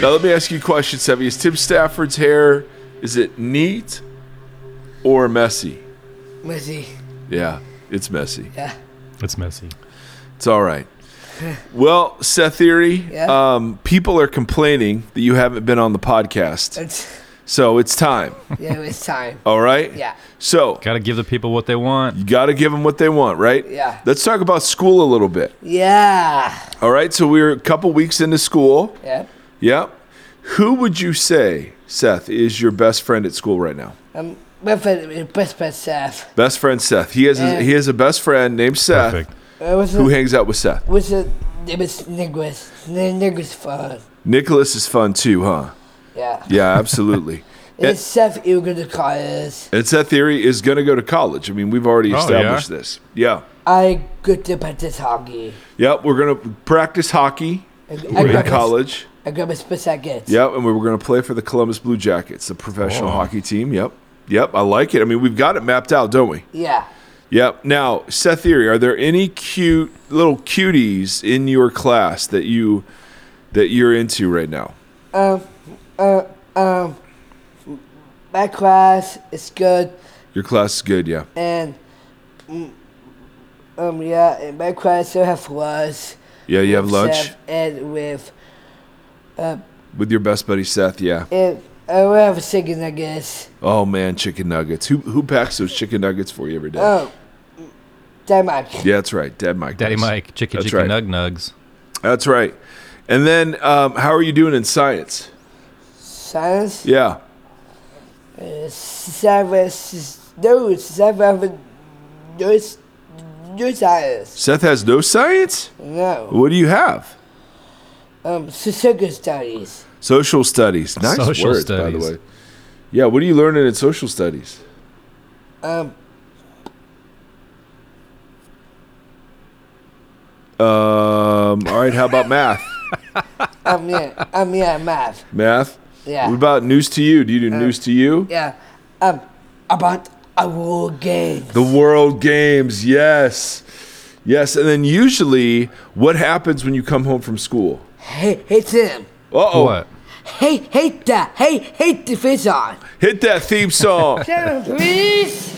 Now let me ask you a question, Sevy. Is Tim Stafford's hair is it neat or messy? Messy. Yeah, it's messy. Yeah. It's messy. It's all right. Well, Seth Theory, Yeah? um, people are complaining that you haven't been on the podcast, It's so it's time. yeah, it's time. All right. Yeah. So Got to give the people what they want. you got to give them what they want, right? Yeah. Let's talk about school a little bit. Yeah. All right. So we're a couple weeks into school. Yeah. Yep. Who would you say, Seth, is your best friend at school right now? Um, my friend, best friend Seth. Best friend Seth. He has Yeah. a, he has a best friend named Seth Perfect. Uh, what's who the, hangs out with Seth. what's the name is Nicholas. Nicholas fun. Nicholas is fun too, huh? Yeah. Yeah, absolutely. It's Seth you go to college. and Seth Theory is going to go to college. I mean, we've already Oh, established yeah? this. Yeah. I go to practice hockey. Yep. We're going to practice hockey I, I in got my- college. I got my split seconds. Yep. And we were going to play for the Columbus Blue Jackets, the professional Oh. hockey team. Yep. Yep. I like it. I mean, we've got it mapped out, don't we? Yeah. Yep. Now, Seth Theory, are there any cute little cuties in your class that you that you're into right now? Um, uh, um, my class is good, Your class is good, yeah. and mm, um, yeah, and my class still have lunch. Yeah, you have lunch and with with your best buddy Seth, yeah. and I will have a chicken nuggets. Oh man, chicken nuggets. Who who packs those chicken nuggets for you every day? Oh, mike yeah, that's right. Dad Mike. Daddy does. Mike, chicken That's chicky right. nug nugs. That's right. And then um, how are you doing in science? Science. Yeah. Uh, seven. No, seven. No, no science. Seth has no science? No. What do you have? Um, social studies. Social studies. Nice Social words, by the way. Yeah, what are you learning in social studies? Um, Um, all right, how about math? um, yeah, um, yeah, math. Math? Yeah. What about news to you? Do you do news to you? Yeah. Um, about a world game. The World Games, yes. Yes, and then usually what happens when you come home from school? Hey, hey Tim. Uh-oh. What? Hey, hate that. Hey, hate the fish on. Hit that theme song. Tim, please.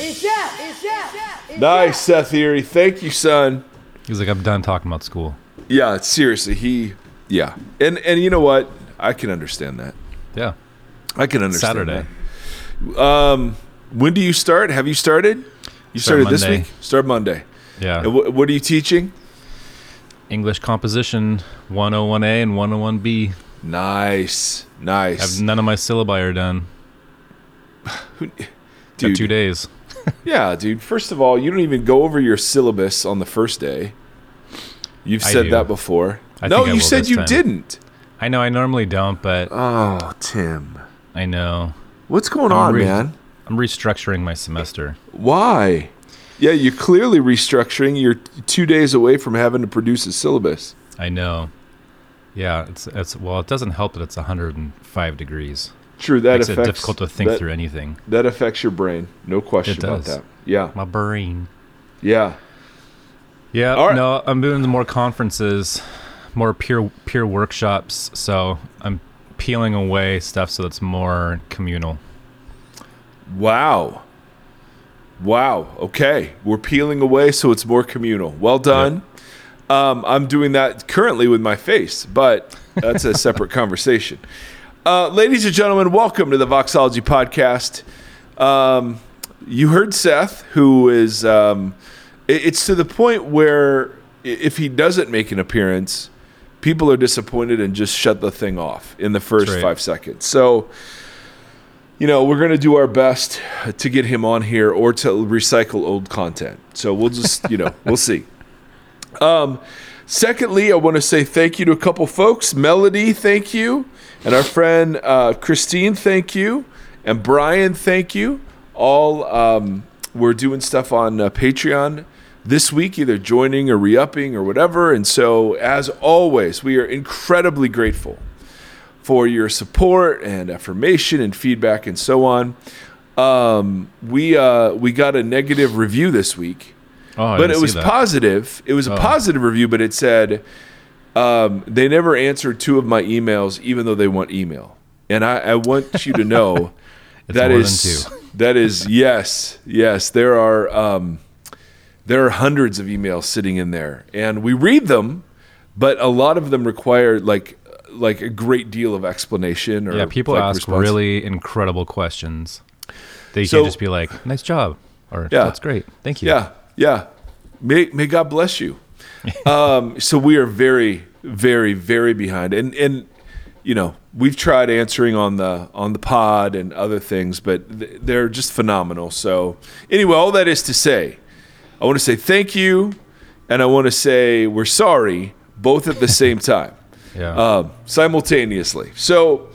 It's that. It's that. It's nice, Seth Erie. Thank you, son. He's like, I'm done talking about school. Yeah, seriously, he yeah. And and you know what? I can understand that. Yeah. I can understand Saturday. that. Um when do you start? Have you started? You Start started this week? Start Monday. Yeah. What are you teaching? English composition 101A and 101B. Nice. Nice. I Have none of my syllabi are done. Dude, Got two days. Yeah, dude. First of all, you don't even go over your syllabus on the first day. You've said that before. I no, you said you time. didn't. I know I normally don't, but Oh, Tim. I know. What's going I'm on, re- man? I'm restructuring my semester. Why? Yeah, you're clearly restructuring. You're two days away from having to produce a syllabus. I know. Yeah, it's it's well, it doesn't help that it's 105 degrees. True, that Makes it difficult to think that, through anything. That affects your brain. No question It about that. Yeah, My brain. yeah. Yeah, right. no, I'm doing more conferences, more peer peer workshops. So I'm peeling away stuff so that's more communal. Wow. Wow. Okay, we're peeling away, so it's more communal. Well done. Um, I'm doing that currently with my face, but that's a separate conversation. Uh, ladies and gentlemen, welcome to the Voxology podcast. Um, you heard Seth, who is. Um, it- it's to the point where if he doesn't make an appearance, people are disappointed and just shut the thing off in the first right. five seconds. So, you know, we're going to do our best to get him on here or to recycle old content. So we'll just, you know, we'll see. Um, secondly, I want to say thank you to a couple folks. Melody, thank you. And our friend uh, Christine, thank you. And Brian, thank you. All um, we're doing stuff on uh, Patreon this week, either joining or re upping or whatever. And so, as always, we are incredibly grateful for your support and affirmation and feedback and so on. Um, we uh, we got a negative review this week. Oh, I but it was that. positive. It was a Oh. positive review, but it said um, they never answered two of my emails, even though they want email. And I, I want you to know that is that is yes, yes. There are um, there are hundreds of emails sitting in there, and we read them, but a lot of them require like like a great deal of explanation. Or Yeah, people like, ask response. really incredible questions. They So- can just be like, "Nice job," or Yeah. "That's great, thank you." Yeah, yeah. May may God bless you. um, so we are very, very, very behind, and and you know we've tried answering on the on the pod and other things, but th- they're just phenomenal. So anyway, all that is to say, I want to say thank you, and I want to say we're sorry both at the same time yeah. um, simultaneously. So,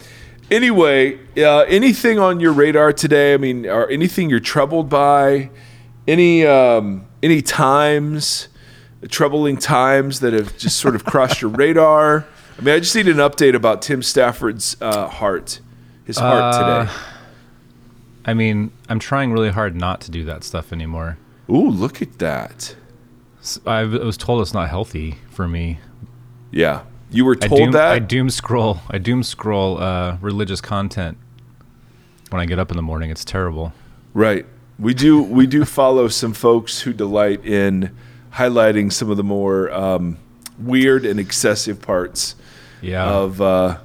anyway, uh, anything on your radar today? I mean, or anything you're troubled by? Any um, any times, troubling times that have just sort of crossed your radar? I mean, I just need an update about Tim Stafford's uh, heart, his heart Uh, today. I mean, I'm trying really hard not to do that stuff anymore. Ooh, look at that! I was told it's not healthy for me. Yeah, you were I told doom, that. I doom scroll. I doom scroll uh, religious content when I get up in the morning. It's terrible. Right. We do we do follow some folks who delight in highlighting some of the more um, weird and excessive parts Yeah. of uh,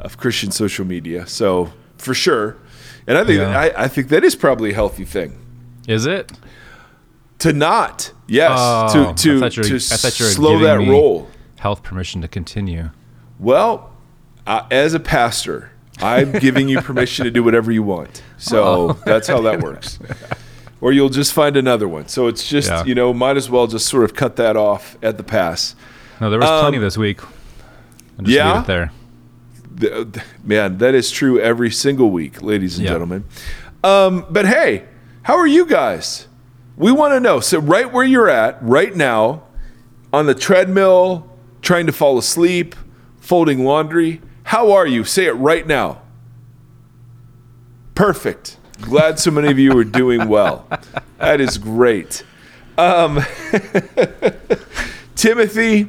of Christian social media. So for sure, and I think Yeah. I, I think that is probably a healthy thing Is it? to not yes Oh, to I to thought you were- to I thought you were slow that roll. Health permission to continue. Well, uh, as a pastor, I'm giving you permission to do whatever you want. So Oh. that's how that works. Or you'll just find another one. So it's just, Yeah. you know, might as well just sort of cut that off at the pass. No, there was plenty Um, this week. Yeah? leave it there. Th- th- Man, that is true every single week, ladies and gentlemen. Um, but hey, how are you guys? We want to know. So, right where you're at right now, on the treadmill, trying to fall asleep, folding laundry, how are you? Say it right now. Perfect. Glad so many of you are doing well. That is great. Um, Timothy,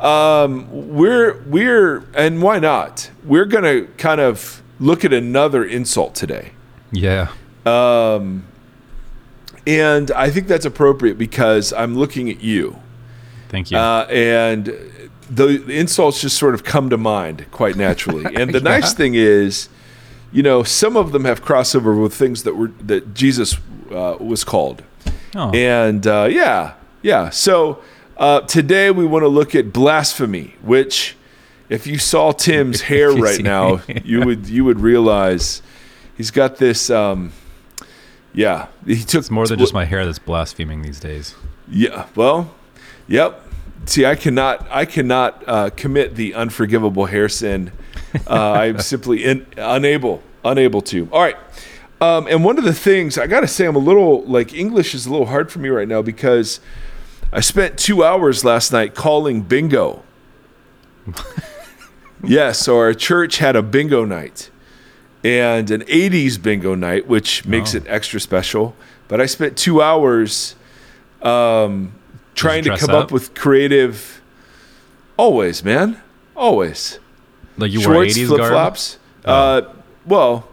um, we're we're and why not? We're gonna kind of look at another insult today, Yeah. Um, and I think that's appropriate because I'm looking at you, Thank you. uh, and the, insults just sort of come to mind quite naturally. And the nice thing is, you know, some of them have crossover with things that were that Jesus uh, was called. oh. And uh, yeah, yeah. So uh, today we want to look at blasphemy, which, if you saw Tim's hair right now, you would you would realize he's got this. Um, yeah, he took it's more than just my hair that's blaspheming these days. Yeah, well, yep. See, I cannot I cannot uh, commit the unforgivable hair sin. Uh, I'm simply in, unable unable to. All right. Um, and one of the things I got to say, I'm a little like English is a little hard for me right now because I spent two hours last night calling bingo. yes, so our church had a bingo night and an 80s bingo night, which makes Oh. it extra special. But I spent two hours um, trying to come up? up with creative. Always, man. Always. Like you wore 80s flip garb. flops. Uh, well,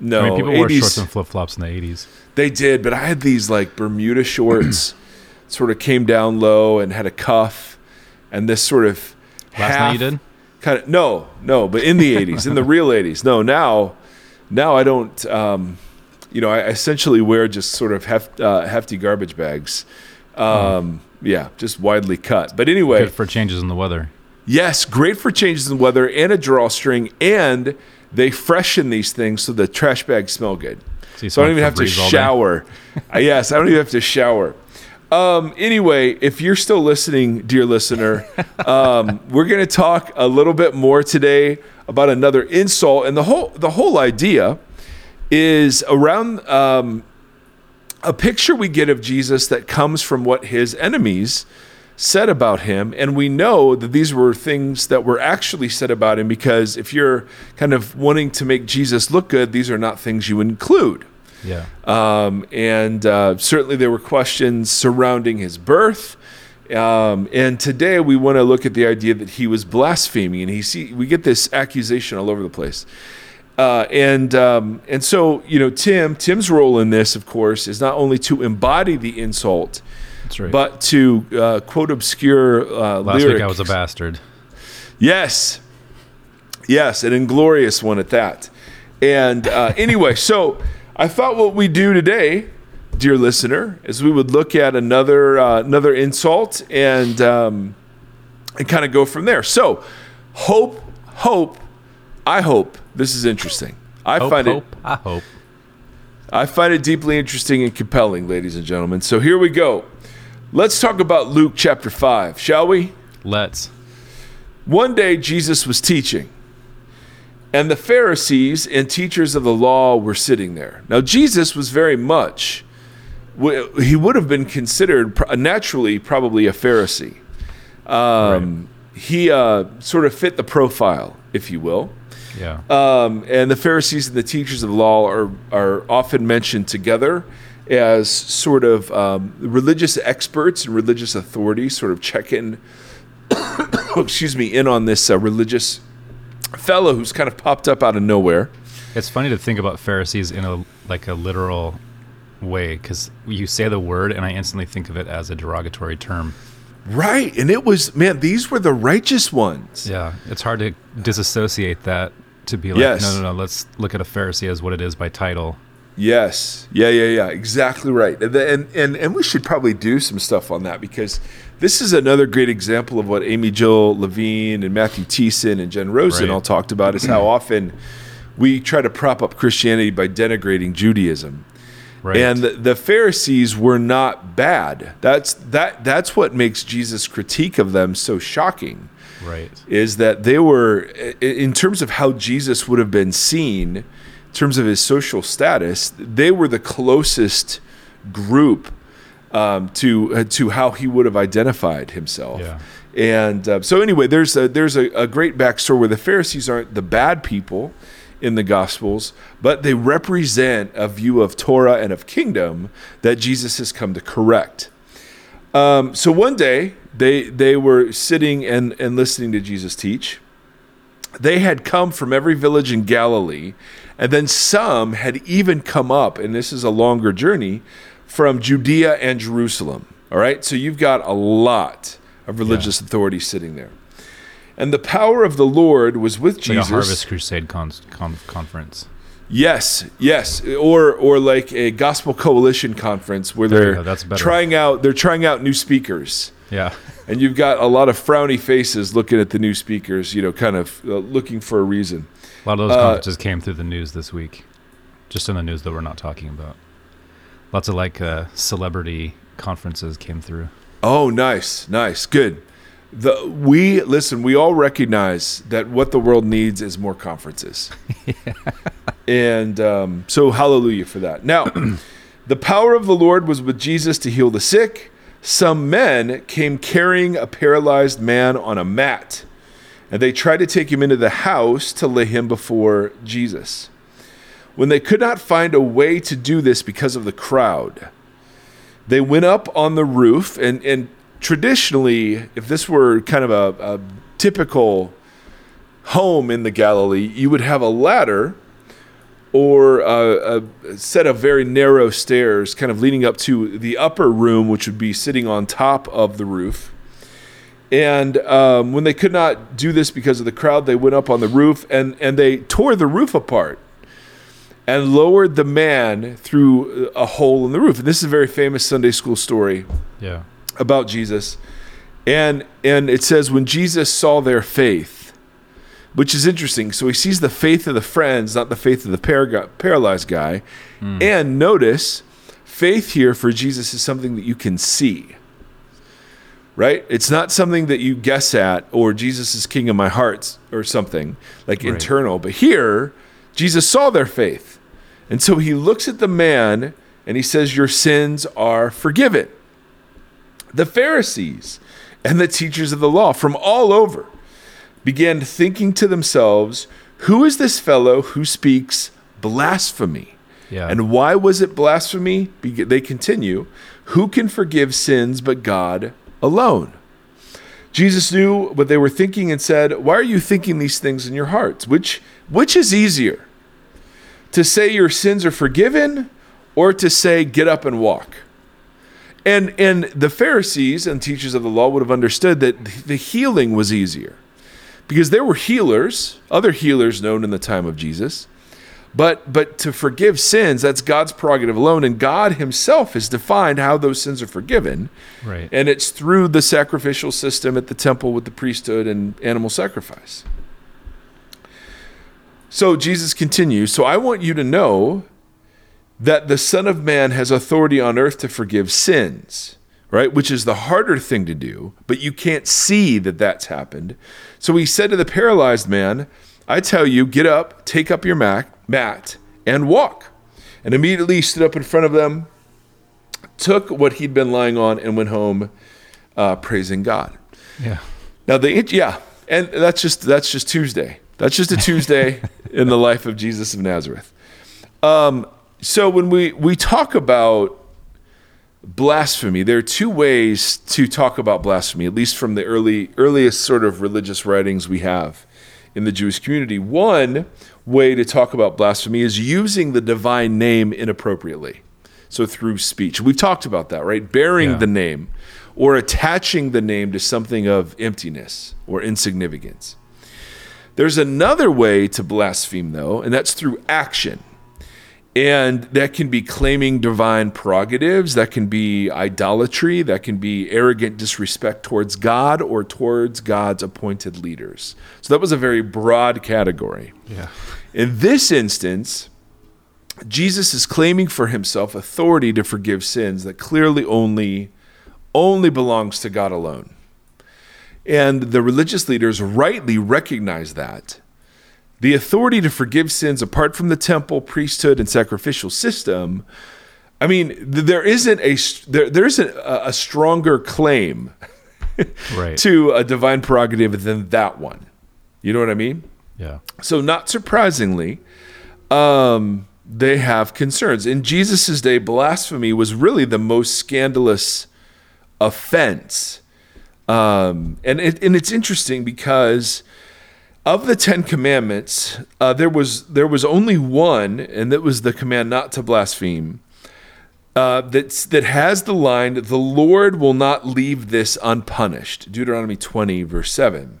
no. I mean, people wore 80s shorts and flip flops in the 80s. they did, but I had these like Bermuda shorts, sort of came down low and had a cuff, and this sort of Last night you did? kind of no, no, but in the '80s, in the real '80s. No, now, now I don't. Um, you know, I essentially wear just sort of heft, uh, hefty garbage bags. Um, Yeah, just widely cut. But anyway, Good for changes in the weather. Yes, great for changes in weather and a drawstring, and they freshen these things so the trash bags smell good. See So I don't even have to Febreze all day. shower. Uh, yes, I don't even have to shower. Um, anyway, if you're still listening, dear listener, um, we're going to talk a little bit more today about another insult, and the whole the whole idea is around um, a picture we get of Jesus that comes from what his enemies said about him. And we know that these were things that were actually said about him because if you're kind of wanting to make Jesus look good, these are not things you include. Yeah. Um, and uh, certainly there were questions surrounding his birth. Um, and today we want to look at the idea that he was blaspheming, and he see we get this accusation all over the place. Uh, and um, and so you know Tim Tim's role in this, of course, is not only to embody the insult, That's right. but to uh, quote obscure uh, Last lyrics. week I was a bastard. Yes. Yes, an inglorious one at that. And uh, anyway, so I thought what we do today, dear listener, is we would look at another uh, another insult and um, and kind of go from there. So, hope, hope, I hope this is interesting. I Hope, find hope, it I hope. I find it deeply interesting and compelling, ladies and gentlemen. So here we go. Let's talk about Luke chapter five, shall we? Let's. One day Jesus was teaching, and the Pharisees and teachers of the law were sitting there. Now, Jesus was very much, he would have been considered naturally probably a Pharisee. Um, He uh, sort of fit the profile, if you will. Yeah. Um, and the Pharisees and the teachers of the law are, are often mentioned together as sort of um, religious experts and religious authorities, sort of check in, excuse me, in on this uh, religious fellow who's kind of popped up out of nowhere. It's funny to think about Pharisees in a like a literal way because you say the word and I instantly think of it as a derogatory term. Right. And it was, man, these were the righteous ones. Yeah, it's hard to disassociate that to be like, Yes. no, no, no. Let's look at a Pharisee as what it is by title. Yes. Yeah, yeah, yeah. Exactly right. And, and and and we should probably do some stuff on that because this is another great example of what Amy Jill Levine and Matthew Thiessen and Jen Rosen Right. all talked about is how often we try to prop up Christianity by denigrating Judaism. Right. And the, the Pharisees were not bad. That's that that's what makes Jesus' critique of them so shocking right. is that they were in terms of how Jesus would have been seen in terms of his social status they were the closest group um, to uh, to how he would have identified himself Yeah. and uh, so anyway there's a there's a, a great backstory where the Pharisees aren't the bad people in the gospels but they represent a view of Torah and of kingdom that Jesus has come to correct um, so one day they they were sitting and, and listening to Jesus teach. They had come from every village in Galilee, and then some had even come up, and this is a longer journey, from Judea and Jerusalem. All right, so you've got a lot of religious authorities sitting there. And the power of the Lord was with It's like Jesus. a Harvest Crusade con- con- conference. Yes, yes, or or like a gospel coalition conference where they're go, trying out they're trying out new speakers. Yeah. And you've got a lot of frowny faces looking at the new speakers, you know, kind of uh, looking for a reason. A lot of those Uh, conferences came through the news this week. Just in the news that we're not talking about. Lots of like uh, celebrity conferences came through. Oh, nice, nice, good. The we listen. We all recognize that what the world needs is more conferences, and um, so hallelujah for that. Now, the power of the Lord was with Jesus to heal the sick. Some men came carrying a paralyzed man on a mat, and they tried to take him into the house to lay him before Jesus. When they could not find a way to do this because of the crowd, they went up on the roof and, and traditionally if this were kind of a, a typical home in the galilee you would have a ladder or a, a set of very narrow stairs kind of leading up to the upper room which would be sitting on top of the roof and um, when they could not do this because of the crowd they went up on the roof and, and they tore the roof apart and lowered the man through a hole in the roof. And this is a very famous Sunday school story Yeah. about Jesus. And and it says when Jesus saw their faith, which is interesting. So he sees the faith of the friends, not the faith of the par- paralyzed guy. Hmm. And notice, faith here for Jesus is something that you can see. Right? It's not something that you guess at or Jesus is king of my hearts or something like Right. internal. But here, Jesus saw their faith. And so he looks at the man and he says, Your sins are forgiven. The Pharisees and the teachers of the law from all over began thinking to themselves, Who is this fellow who speaks blasphemy? Yeah. And why was it blasphemy? They continue, who can forgive sins but God alone? Jesus knew what they were thinking and said, "Why are you thinking these things in your hearts? Which which is easier? To say your sins are forgiven or to say get up and walk?" And and the Pharisees and teachers of the law would have understood that the healing was easier. Because there were healers, other healers known in the time of Jesus. But but to forgive sins, that's God's prerogative alone, and God Himself has defined how those sins are forgiven. Right. And it's through the sacrificial system at the temple with the priesthood and animal sacrifice. So Jesus continues. So I want you to know that the Son of Man has authority on earth to forgive sins, right? Which is the harder thing to do, but you can't see that that's happened. So he said to the paralyzed man, I tell you, get up, take up your mat, and walk. And immediately he stood up in front of them, took what he'd been lying on, and went home uh, praising God. Yeah. Now the yeah, and that's just that's just Tuesday. That's just a Tuesday in the life of Jesus of Nazareth. Um, so when we we talk about blasphemy, there are two ways to talk about blasphemy, at least from the early earliest sort of religious writings we have in the Jewish community. One way to talk about blasphemy is using the divine name inappropriately. So through speech. We've talked about that, right? Bearing Yeah. the name or attaching the name to something of emptiness or insignificance. There's another way to blaspheme, though, and that's through action. And that can be claiming divine prerogatives, that can be idolatry, that can be arrogant disrespect towards God or towards God's appointed leaders. So that was a very broad category. Yeah. In this instance, Jesus is claiming for himself authority to forgive sins that clearly only only belongs to God alone. And the religious leaders rightly recognize that. The authority to forgive sins apart from the temple, priesthood, and sacrificial system. I mean, there isn't a there, there isn't a, a stronger claim Right. to a divine prerogative than that one. You know what I mean? yeah. So, not surprisingly, um, they have concerns. In Jesus' day, blasphemy was really the most scandalous offense. Um, and, it, and it's interesting because of the Ten Commandments, uh, there, was, there was only one, and that was the command not to blaspheme. Uh, that's, that has the line, the Lord will not leave this unpunished. Deuteronomy 20, verse 7.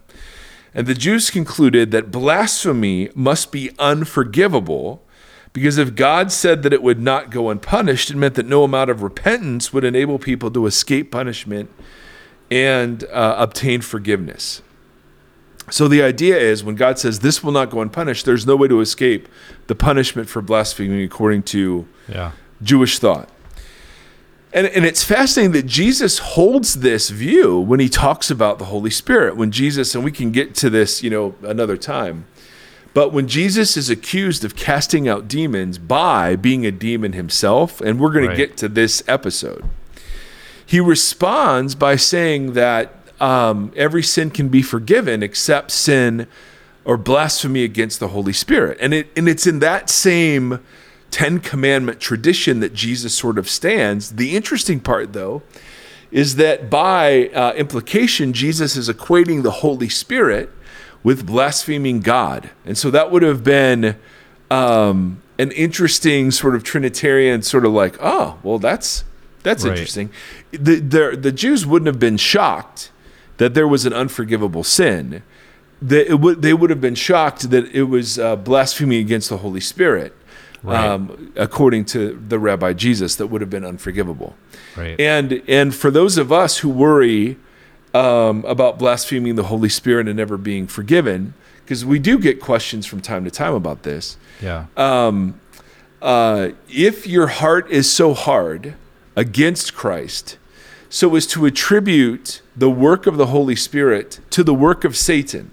And the Jews concluded that blasphemy must be unforgivable because if God said that it would not go unpunished, it meant that no amount of repentance would enable people to escape punishment and uh, obtain forgiveness. So the idea is when God says this will not go unpunished, there's no way to escape the punishment for blasphemy according to Yeah. Jewish thought. And, and it's fascinating that Jesus holds this view when he talks about the Holy Spirit. When Jesus, and we can get to this, you know, another time, but when Jesus is accused of casting out demons by being a demon himself, and we're going Right. to get to this episode, he responds by saying that um, every sin can be forgiven except sin or blasphemy against the Holy Spirit. And it and it's in that same Ten Commandment tradition that Jesus sort of stands. The interesting part, though, is that by uh, implication, Jesus is equating the Holy Spirit with blaspheming God. And so that would have been um, an interesting sort of Trinitarian sort of like, oh, well, that's that's Right. interesting. The, the the Jews wouldn't have been shocked that there was an unforgivable sin. They, it would, they would have been shocked that it was uh, blasphemy against the Holy Spirit, Right. um, according to the Rabbi Jesus, that would have been unforgivable. Right. And and for those of us who worry um, about blaspheming the Holy Spirit and never being forgiven, because we do get questions from time to time about this. yeah. Uh, if your heart is so hard against Christ, so as to attribute the work of the Holy Spirit to the work of Satan,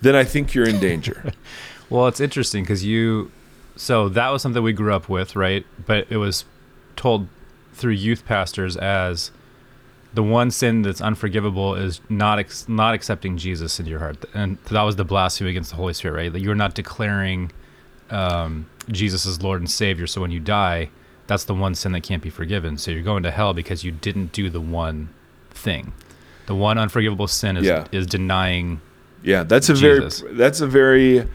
then I think you're in danger. Well, it's interesting because you, so that was something we grew up with, right? But it was told through youth pastors as the one sin that's unforgivable is not ex- not accepting Jesus into your heart, and that was the blasphemy against the Holy Spirit, right? That you're not declaring um, Jesus as Lord and Savior. So when you die, that's the one sin that can't be forgiven. So you're going to hell because you didn't do the one thing. The one unforgivable sin is Yeah. is denying. Yeah, that's a Jesus. very that's a very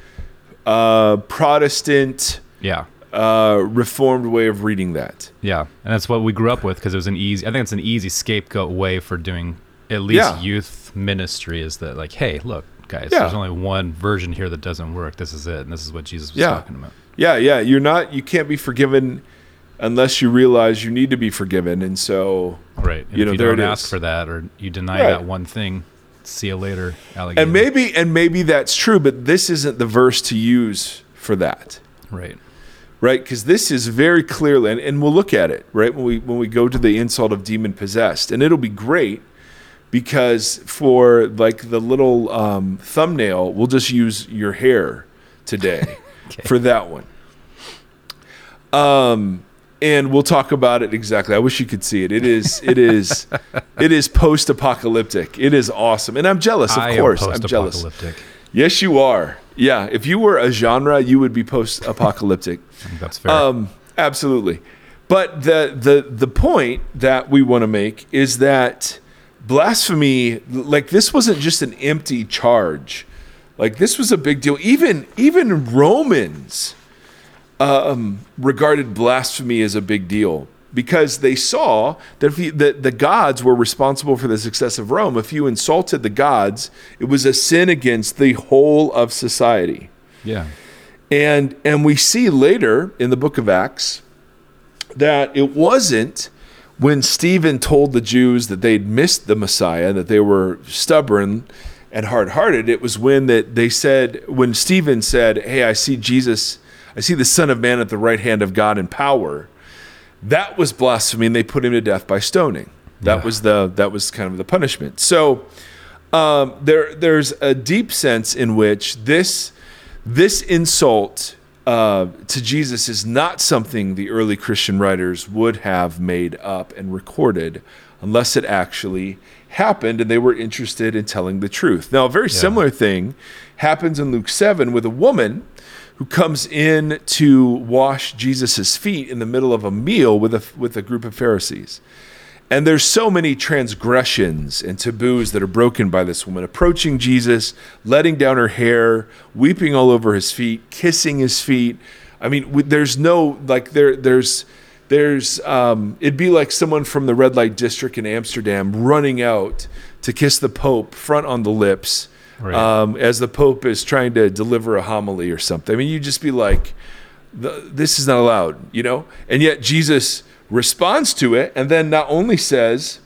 uh, Protestant Yeah, uh, reformed way of reading that. yeah, and that's what we grew up with because it was an easy. I think it's an easy scapegoat way for doing at least Yeah. youth ministry. Is that like, hey, look, guys, Yeah. there's only one version here that doesn't work. This is it, and this is what Jesus was Yeah. talking about. Yeah, yeah, you're not you can't be forgiven unless you realize you need to be forgiven, and so Right. And You know, you there don't ask is. for that or you deny Right. that one thing, see you later, alligator. and maybe and maybe that's true, but this isn't the verse to use for that. right. right because this is very clearly and, and we'll look at it right when we when we go to the insult of demon possessed and it'll be great because for like the little um, thumbnail we'll just use your hair today for that one um and we'll talk about it exactly. I wish you could see it. It is it is it is post-apocalyptic. It is awesome. And i'm jealous of I course. I'm jealous. yes you are. Yeah if you were a genre you would be post-apocalyptic. That's fair. um, absolutely. But the the the point that we want to make is that blasphemy, like this, wasn't just an empty charge. Like this was a big deal. Even even Romans um, regarded blasphemy as a big deal because they saw that if you, that the gods were responsible for the success of Rome. If you insulted the gods, it was a sin against the whole of society. yeah. And and we see later in the book of Acts that it wasn't when Stephen told the Jews that they'd missed the Messiah, that they were stubborn and hard-hearted. It was when that they said when Stephen said, "Hey, I see Jesus, I see the Son of Man at the right hand of God in power." That was blasphemy, and they put him to death by stoning. That Yeah. was the that was kind of the punishment. So um, there there's a deep sense in which this this insult uh, to Jesus is not something the early Christian writers would have made up and recorded unless it actually happened and they were interested in telling the truth. Now, a very similar thing happens in Luke 7 with a woman who comes in to wash Jesus' feet in the middle of a meal with a, with a group of Pharisees. And there's so many transgressions and taboos that are broken by this woman approaching Jesus, letting down her hair, weeping all over his feet, kissing his feet. I mean, there's no like there there's there's um, it'd be like someone from the red light district in Amsterdam running out to kiss the Pope front on the lips Right. um, as the Pope is trying to deliver a homily or something. I mean, you just be like, this is not allowed, you know? And yet Jesus responds to it and then not only says,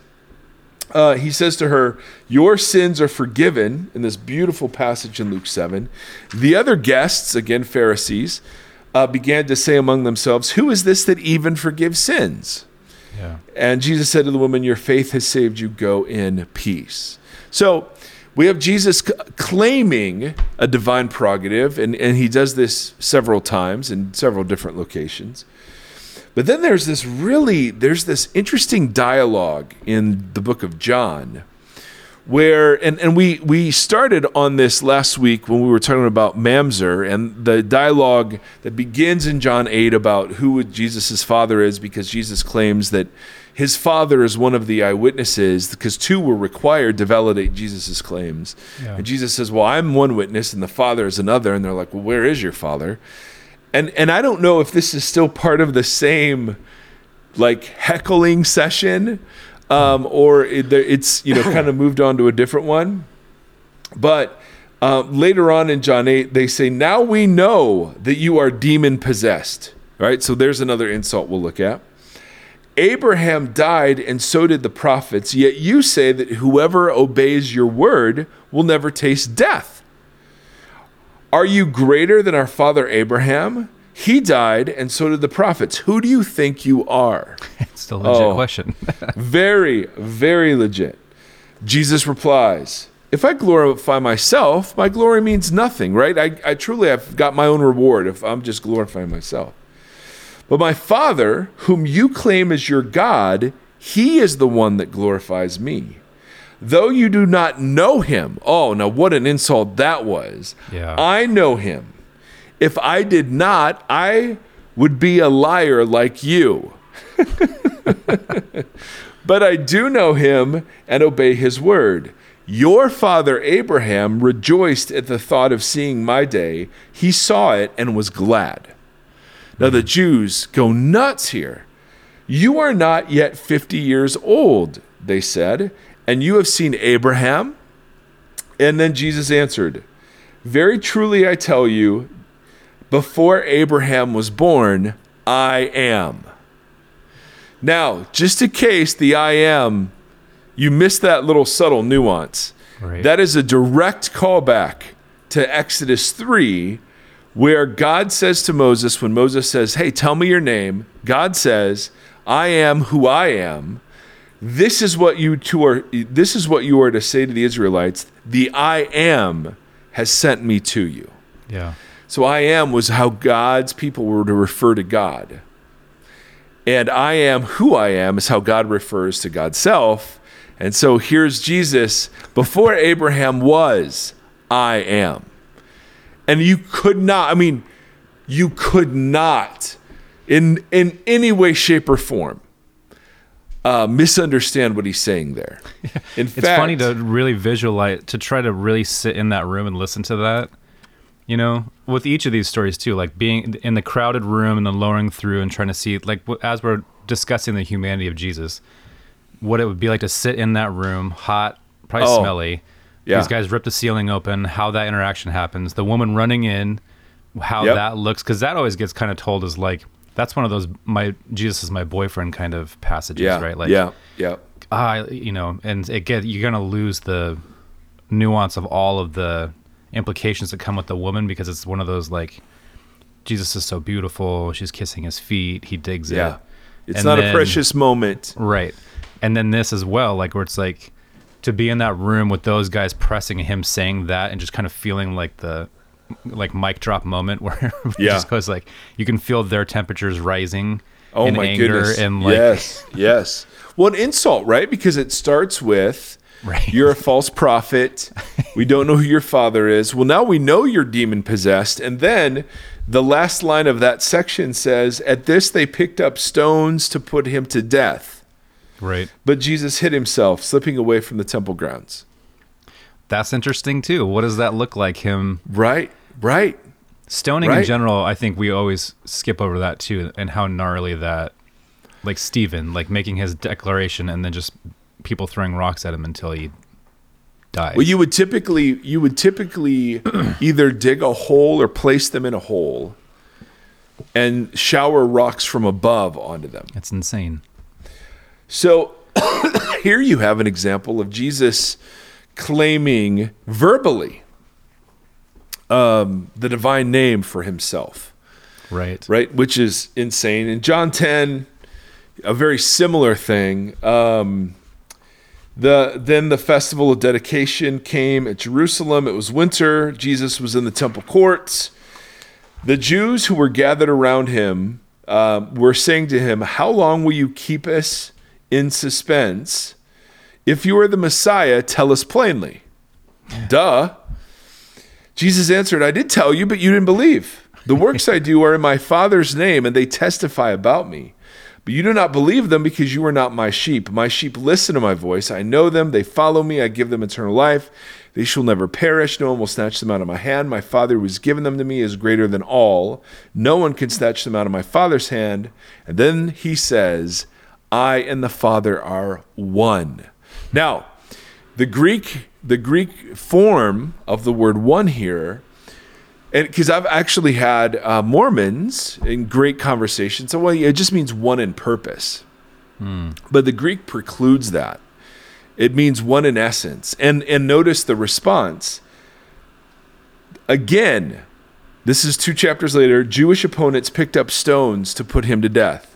uh, he says to her, Your sins are forgiven in this beautiful passage in Luke 7. The other guests, again, Pharisees, uh, began to say among themselves, Who is this that even forgives sins? Yeah. And Jesus said to the woman, Your faith has saved you. Go in peace. So we have Jesus c- claiming a divine prerogative, and, and he does this several times in several different locations. But then there's this really there's this interesting dialogue in the book of John where and, and we we started on this last week when we were talking about Mamzer and the dialogue that begins in John 8 about who Jesus' father is because Jesus claims that his father is one of the eyewitnesses because two were required to validate Jesus' claims. Yeah. And Jesus says, Well, I'm one witness and the father is another. And they're like, Well, where is your father? And and I don't know if this is still part of the same like heckling session um, or it, it's you know kind of moved on to a different one but uh, later on in john 8 they say now we know that you are demon possessed right so there's another insult we'll look at abraham died and so did the prophets yet you say that whoever obeys your word will never taste death are you greater than our father abraham he died and so did the prophets who do you think you are It's a legit Oh. question. very, very legit. Jesus replies, If I glorify myself, my glory means nothing, right? I, I truly have got my own reward if I'm just glorifying myself. But my Father, whom you claim as your God, he is the one that glorifies me. Though you do not know him, oh, now what an insult that was. Yeah. I know him. If I did not, I would be a liar like you. but I do know him and obey his word. Your father Abraham rejoiced at the thought of seeing my day. He saw it and was glad. Now the Jews go nuts here. You are not yet 50 years old, they said, and you have seen Abraham? And then Jesus answered, Very truly I tell you, before Abraham was born, I am. Now, just in case the I am, you missed that little subtle nuance. Right. That is a direct callback to Exodus 3, where God says to Moses, when Moses says, Hey, tell me your name, God says, I am who I am. This is what you two are this is what you are to say to the Israelites. The I am has sent me to you. Yeah. So I am was how God's people were to refer to God. And I am who I am is how God refers to God's self. And so here's Jesus before Abraham was, I am. And you could not, I mean, you could not in in any way, shape, or form uh, misunderstand what he's saying there. In It's fact, funny to really visualize, to try to really sit in that room and listen to that. You know, with each of these stories too, like being in the crowded room and then lowering through and trying to see, like as we're discussing the humanity of Jesus, what it would be like to sit in that room, hot, probably Oh, smelly. Yeah. These guys rip the ceiling open. How that interaction happens. The woman running in, how Yep. that looks, because that always gets kind of told as like that's one of those my Jesus is my boyfriend kind of passages, yeah, right? Like yeah, yeah. ah, you know, and it get you're gonna lose the nuance of all of the implications that come with the woman because it's one of those like Jesus is so beautiful. She's kissing his feet. He digs Yeah. it. It's And not a precious moment. Right. And then this as well, like where it's like to be in that room with those guys pressing him saying that and just kind of feeling like the like mic drop moment where it Yeah. just goes like you can feel their temperatures rising Oh in my anger goodness. and like yes, yes. Well, an insult, right? Because it starts with Right. you're a false prophet. We don't know who your father is. Well, now we know you're demon possessed. And then the last line of that section says, At this they picked up stones to put him to death. Right. But Jesus hid himself, slipping away from the temple grounds. That's interesting too. What does that look like him Right, right. Stoning in general, I think we always skip over that too, and how gnarly that, like Stephen, like making his declaration and then just people throwing rocks at him until he dies. Well, you would typically you would typically either dig a hole or place them in a hole and shower rocks from above onto them. it's insane. So here you have an example of Jesus claiming verbally um, the divine name for himself, Right. right? Which is insane. In John 10, a very similar thing. Um, the then the festival of dedication came at Jerusalem. It was winter. Jesus was in the temple courts. The Jews who were gathered around him um, were saying to him, "How long will you keep us in suspense? If you are the Messiah, tell us plainly." Duh. Jesus answered, I did tell you, but you didn't believe. The works I do are in my Father's name, and they testify about me. But you do not believe them because you are not my sheep. My sheep listen to my voice. I know them. They follow me. I give them eternal life. They shall never perish. No one will snatch them out of my hand. My Father who has given them to me is greater than all. No one can snatch them out of my Father's hand. And then he says, I and the Father are one. Now, the Greek the Greek form of the word one here, and because I've actually had uh, Mormons in great conversations, so well, it just means one in purpose, but the Greek precludes that. It means one in essence, and and notice the response. Again, this is two chapters later. Jewish opponents picked up stones to put him to death.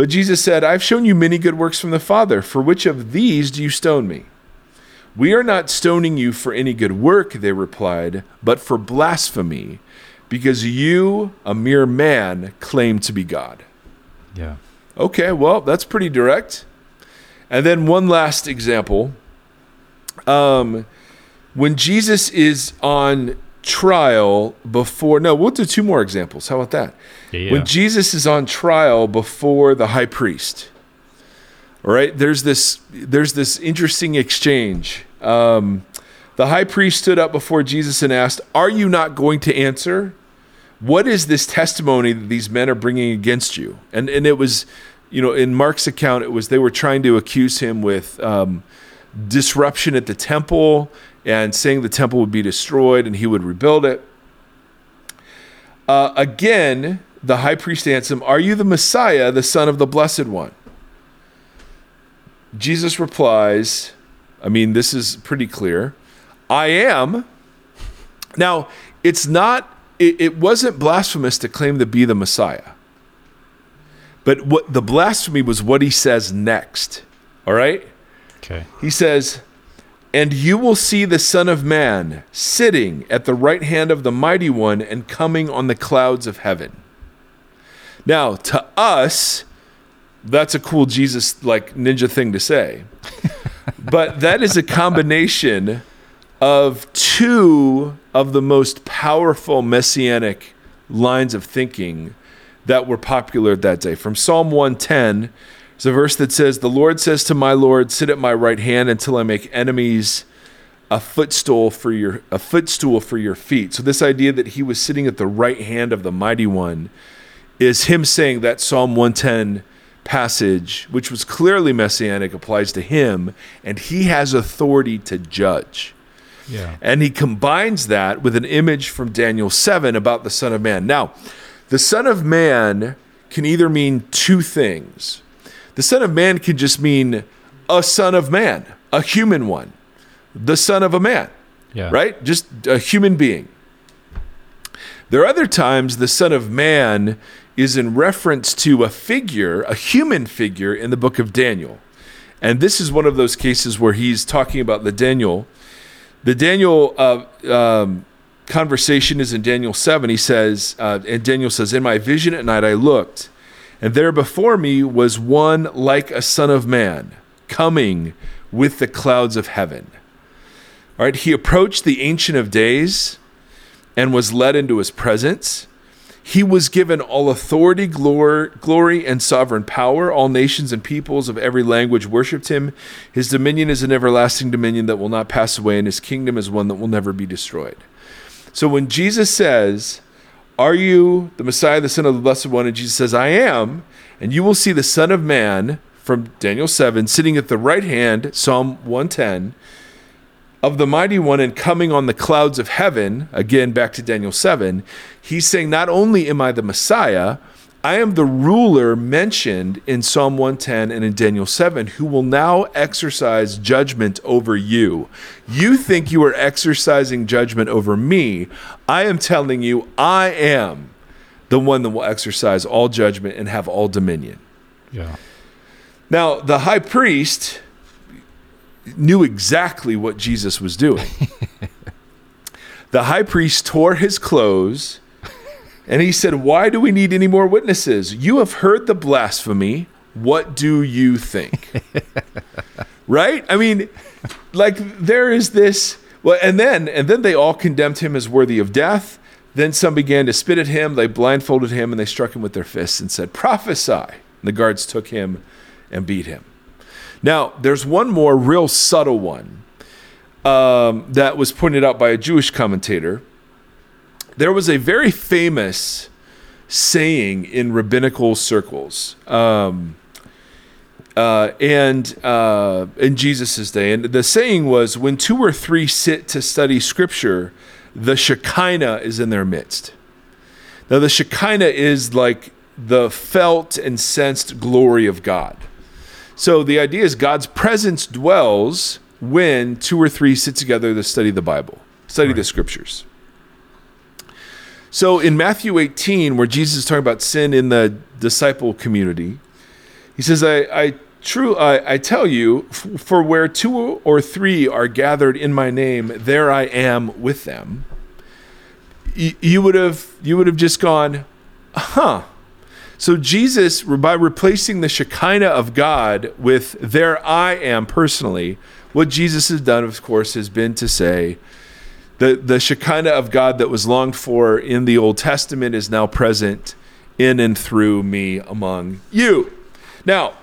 But Jesus said, I've shown you many good works from the Father. For which of these do you stone me? We are not stoning you for any good work, they replied, but for blasphemy, because you, a mere man, claim to be God. Yeah. Okay, well, that's pretty direct. And then one last example. Um, when Jesus is on trial before. No, we'll do two more examples. How about that? Yeah, yeah. When Jesus is on trial before the high priest. All right, there's this there's this interesting exchange. Um, the high priest stood up before Jesus and asked, "Are you not going to answer? What is this testimony that these men are bringing against you?" And and it was, you know, in Mark's account, it was they were trying to accuse him with um, disruption at the temple and saying the temple would be destroyed and he would rebuild it. Uh, again, the high priest answered him, Are you the Messiah, the Son of the Blessed One? Jesus replies, I mean, this is pretty clear. I am. Now, it's not, it, it wasn't blasphemous to claim to be the Messiah. But what the blasphemy was what he says next. All right? Okay. He says, And you will see the Son of Man sitting at the right hand of the Mighty One and coming on the clouds of heaven. Now, to us, that's a cool Jesus like ninja thing to say. but that is a combination of two of the most powerful messianic lines of thinking that were popular that day. From Psalm 110, there's a verse that says, The Lord says to my Lord, Sit at my right hand until I make enemies a footstool for your a footstool for your feet. So this idea that he was sitting at the right hand of the mighty one is him saying that Psalm 110 passage, which was clearly messianic, applies to him, and he has authority to judge. Yeah. And he combines that with an image from Daniel 7 about the Son of Man. Now, the Son of Man can either mean two things. The Son of Man can just mean a Son of Man, a human one, the Son of a man, Yeah. right? Just a human being. There are other times the Son of Man is in reference to a figure, a human figure in the book of Daniel. And this is one of those cases where he's talking about the Daniel. The Daniel uh, um, conversation is in Daniel 7. He says, uh, and Daniel says, In my vision at night I looked, and there before me was one like a son of man coming with the clouds of heaven. All right, he approached the Ancient of Days and was led into his presence. He was given all authority, glory, glory, and sovereign power. All nations and peoples of every language worshipped him. His dominion is an everlasting dominion that will not pass away, and his kingdom is one that will never be destroyed. So when Jesus says, Are you the Messiah, the Son of the Blessed One? And Jesus says, I am, and you will see the Son of Man from Daniel 7 sitting at the right hand, Psalm 110 of the mighty one and coming on the clouds of heaven, again back to Daniel 7, he's saying, Not only am I the Messiah, I am the ruler mentioned in Psalm 110 and in Daniel 7, who will now exercise judgment over you. You think you are exercising judgment over me. I am telling you, I am the one that will exercise all judgment and have all dominion. Yeah. Now, the high priest knew exactly what Jesus was doing. the high priest tore his clothes and he said, Why do we need any more witnesses? You have heard the blasphemy. What do you think? right? I mean, like there is this well, and then and then they all condemned him as worthy of death. Then some began to spit at him. They blindfolded him and they struck him with their fists and said, Prophesy. And the guards took him and beat him. Now, there's one more real subtle one um, that was pointed out by a Jewish commentator. There was a very famous saying in rabbinical circles, um, uh, and uh, in Jesus' day, and the saying was, "When two or three sit to study Scripture, the Shekinah is in their midst." Now, the Shekinah is like the felt and sensed glory of God. So the idea is God's presence dwells when two or three sit together to study the Bible, study the scriptures. So in Matthew 18, where Jesus is talking about sin in the disciple community, he says, I, I true I, I tell you, for where two or three are gathered in my name, there I am with them. You would have you would have just gone, huh. So Jesus, by replacing the Shekinah of God with there I am personally, what Jesus has done, of course, has been to say the the Shekinah of God that was longed for in the Old Testament is now present in and through me among you. Now,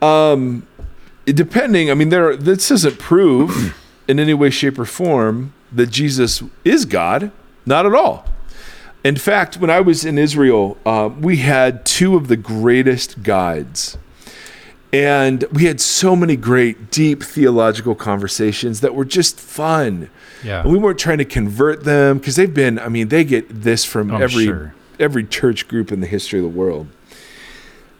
um, depending, I mean, there this doesn't prove in any way, shape, or form that Jesus is God. Not at all. In fact, when I was in Israel, uh, we had two of the greatest guides. And we had so many great, deep theological conversations that were just fun. Yeah. And we weren't trying to convert them because they've been, I mean, they get this from Oh, every sure. every church group in the history of the world.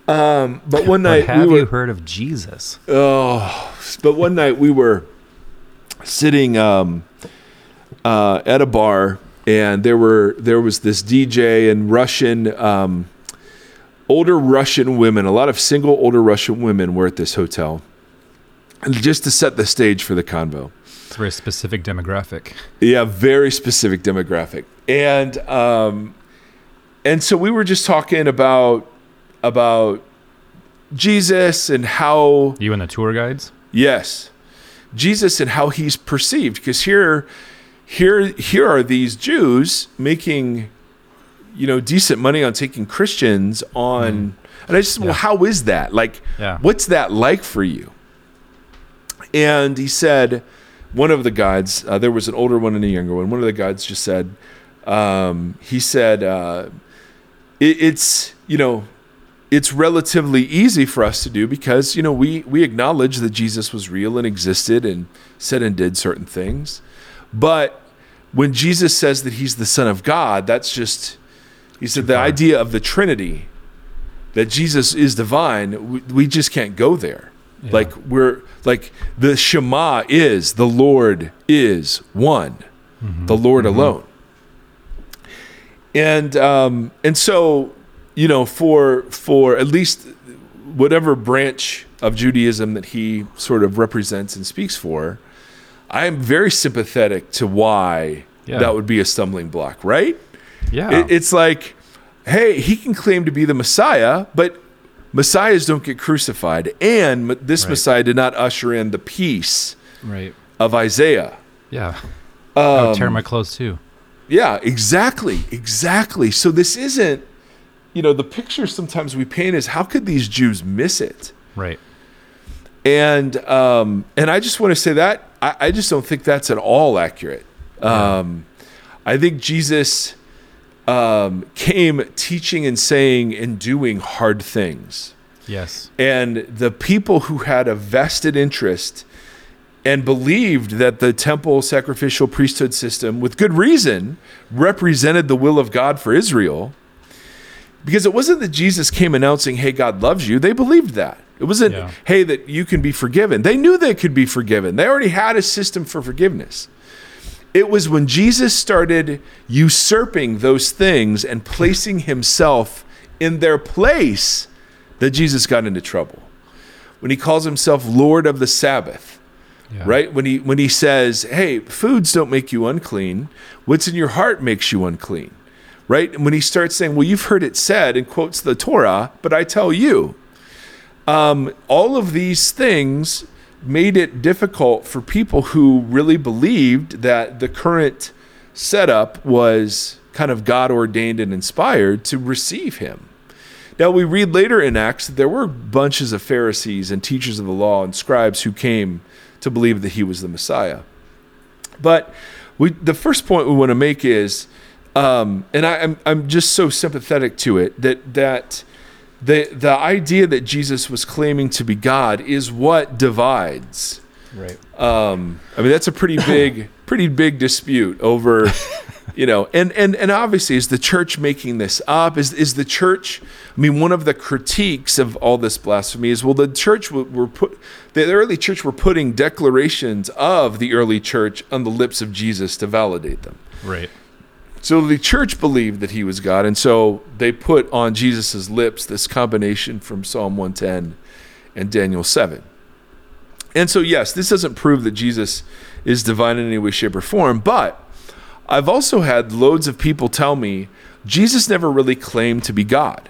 Um, but one But night have we were you heard of Jesus? Oh, but one night we were sitting um, uh, at a bar, and there were there was this DJ and Russian, um, older Russian women. A lot of single older Russian women were at this hotel, and just to set the stage for the convo. It's a very specific demographic. Yeah, very specific demographic, and um, and so we were just talking about about Jesus and how You and the tour guides? Yes. Jesus and how he's perceived because here here here are these Jews making you know decent money on taking Christians on and I just well Yeah. how is that? Like Yeah. what's that like for you? And he said one of the guides uh, there was an older one and a younger one. One of the guides just said um, he said uh, it, it's you know it's relatively easy for us to do because you know we we acknowledge that Jesus was real and existed and said and did certain things but when Jesus says that he's the son of God that's just he said the idea of the trinity that Jesus is divine we, we just can't go there. Yeah. like we're like the shema is the lord is one the lord alone. And um and so you know for for at least whatever branch of Judaism that he sort of represents and speaks for I am very sympathetic to why Yeah. that would be a stumbling block right Yeah. it, it's like hey he can claim to be the Messiah but Messiahs don't get crucified and this Right. Messiah did not usher in the peace right. of Isaiah Yeah. I would tear Um, my clothes too. Yeah, exactly, exactly. So this isn't, you know, the picture sometimes we paint is how could these Jews miss it? Right. And um, and I just want to say that I, I just don't think that's at all accurate. Um, I think Jesus um, came teaching and saying and doing hard things. Yes. And the people who had a vested interest and believed that the temple sacrificial priesthood system, with good reason, represented the will of God for Israel. Because it wasn't that Jesus came announcing, hey, God loves you. They believed that. It wasn't, Yeah. hey, that you can be forgiven. They knew they could be forgiven. They already had a system for forgiveness. It was when Jesus started usurping those things and placing himself in their place that Jesus got into trouble. When he calls himself Lord of the Sabbath, Yeah. right? When he when he says, "Hey, foods don't make you unclean. What's in your heart makes you unclean." Right? And when he starts saying, "Well, you've heard it said," and quotes the Torah, but I tell you, um, all of these things made it difficult for people who really believed that the current setup was kind of God ordained and inspired to receive him. Now we read later in Acts that there were bunches of Pharisees and teachers of the law and scribes who came to believe that he was the Messiah. But we, the first point we want to make is, um, and I, I'm I'm just so sympathetic to it that that the the idea that Jesus was claiming to be God is what divides. Right. Um, I mean, that's a pretty big, pretty big dispute over, you know, and and and obviously, is the church making this up? Is is the church? I mean, one of the critiques of all this blasphemy is, well, the church were, were put, the early church were putting declarations of the early church on the lips of Jesus to validate them. Right. So the church believed that he was God, and so they put on Jesus' lips this combination from Psalm 110 and Daniel 7. And so, yes, this doesn't prove that Jesus is divine in any way, shape, or form, but I've also had loads of people tell me Jesus never really claimed to be God.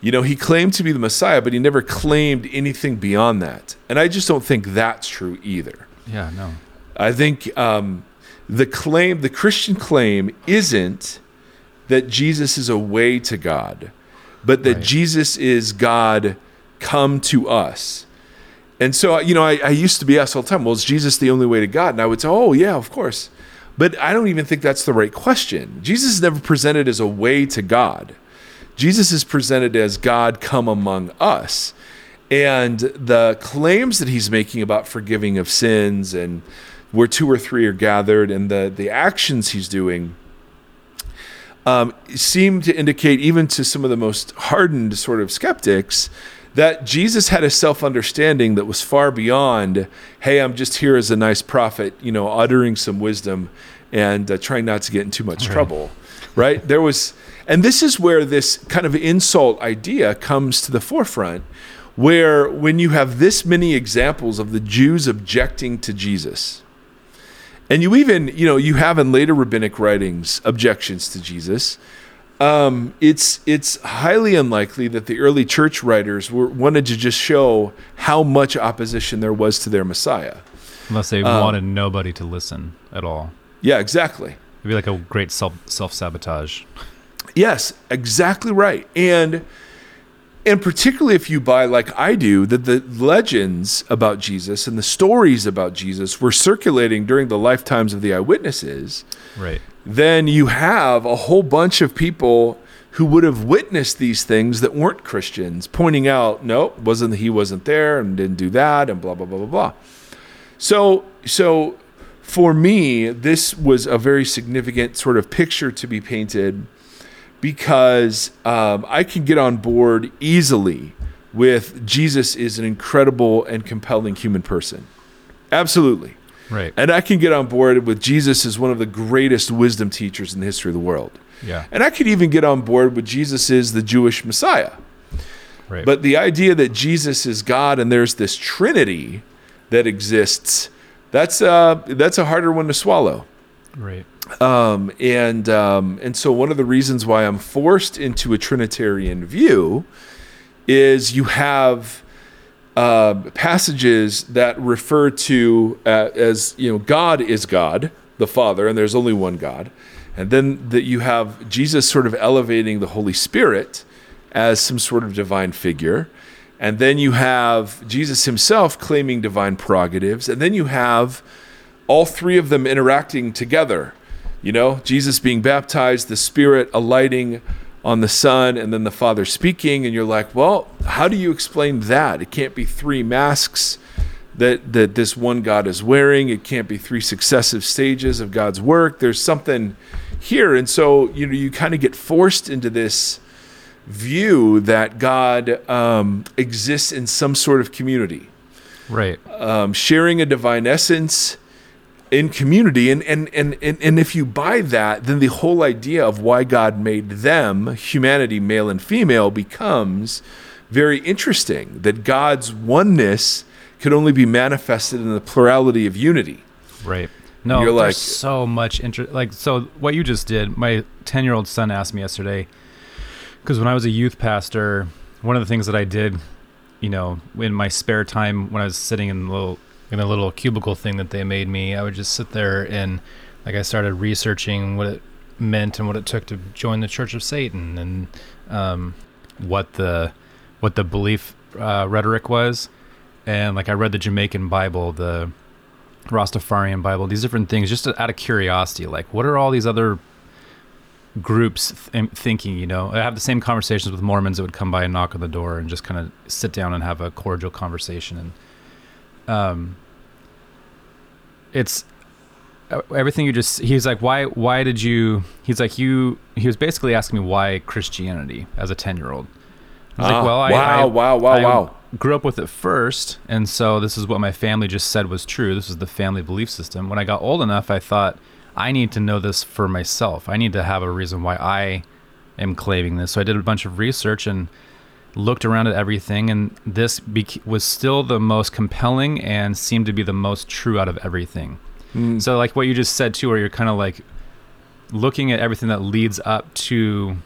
You know, he claimed to be the Messiah, but he never claimed anything beyond that. And I just don't think that's true either. Yeah. No. I think um, the claim, the Christian claim, isn't that Jesus is a way to God, but that Right. Jesus is God come to us. And so, you know, I, I used to be asked all the time, well, is Jesus the only way to God? And I would say, oh, yeah, of course. But I don't even think that's the right question. Jesus is never presented as a way to God. Jesus is presented as God come among us. And the claims that he's making about forgiving of sins and where two or three are gathered and the, the actions he's doing um, seem to indicate, even to some of the most hardened sort of skeptics, that Jesus had a self understanding that was far beyond, hey, I'm just here as a nice prophet, you know, uttering some wisdom and uh, trying not to get in too much trouble, right? There was, and this is where this kind of insult idea comes to the forefront, where when you have this many examples of the Jews objecting to Jesus, and you even, you know, you have in later rabbinic writings objections to Jesus. Um, it's it's highly unlikely that the early church writers were wanted to just show how much opposition there was to their Messiah. Unless they Um, wanted nobody to listen at all. Yeah, exactly. It'd be like a great self self sabotage. Yes, exactly right. And and particularly if you buy like I do that the legends about Jesus and the stories about Jesus were circulating during the lifetimes of the eyewitnesses, Right. then you have a whole bunch of people who would have witnessed these things that weren't Christians, pointing out, no, wasn't he wasn't there and didn't do that and blah blah blah blah blah. So so for me, this was a very significant sort of picture to be painted because um, I can get on board easily with Jesus is an incredible and compelling human person. Absolutely. Right. And I can get on board with Jesus as one of the greatest wisdom teachers in the history of the world. Yeah. And I could even get on board with Jesus is the Jewish Messiah. Right. But the idea that Jesus is God and there's this Trinity that exists, that's uh, that's a harder one to swallow. Right. Um, and um, and so one of the reasons why I'm forced into a Trinitarian view is you have uh, passages that refer to uh, as you know God is God, the Father, and there's only one God, and then that you have Jesus sort of elevating the Holy Spirit as some sort of divine figure. And then you have Jesus himself claiming divine prerogatives. And then you have all three of them interacting together. You know, Jesus being baptized, the Spirit alighting on the Son, and then the Father speaking. And you're like, well, how do you explain that? It can't be three masks that, that this one God is wearing, it can't be three successive stages of God's work. There's something here. And so, you know, you kind of get forced into this view that God um, exists in some sort of community Right. um, sharing a divine essence in community and, and and and and if you buy that then the whole idea of why god made them humanity male and female becomes very interesting that god's oneness could only be manifested in the plurality of unity Right. No, You're there's like- so much interest. Like, so what you just did, my 10 year old son asked me yesterday, because when I was a youth pastor, one of the things that I did, you know, in my spare time when I was sitting in a little, in a little cubicle thing that they made me, I would just sit there and, like, I started researching what it meant and what it took to join the Church of Satan and um, what the, what the belief uh, rhetoric was. And like I read the Jamaican Bible, the Rastafarian Bible, these different things, just out of curiosity. Like, what are all these other groups th- thinking? You know, I have the same conversations with Mormons that would come by and knock on the door and just kind of sit down and have a cordial conversation. And um, it's uh, everything you just. He's like, why? Why did you? He's like, you. He was basically asking me why Christianity as a ten year old. I was Ah, like, well, I, wow, I, wow, wow, I wow. grew up with it first, and so this is what my family just said was true. This was the family belief system. When I got old enough, I thought I need to know this for myself. I need to have a reason why I am claiming this. So I did a bunch of research and looked around at everything, and this bec- was still the most compelling and seemed to be the most true out of everything. Mm. So, like what you just said too, where you're kind of like looking at everything that leads up to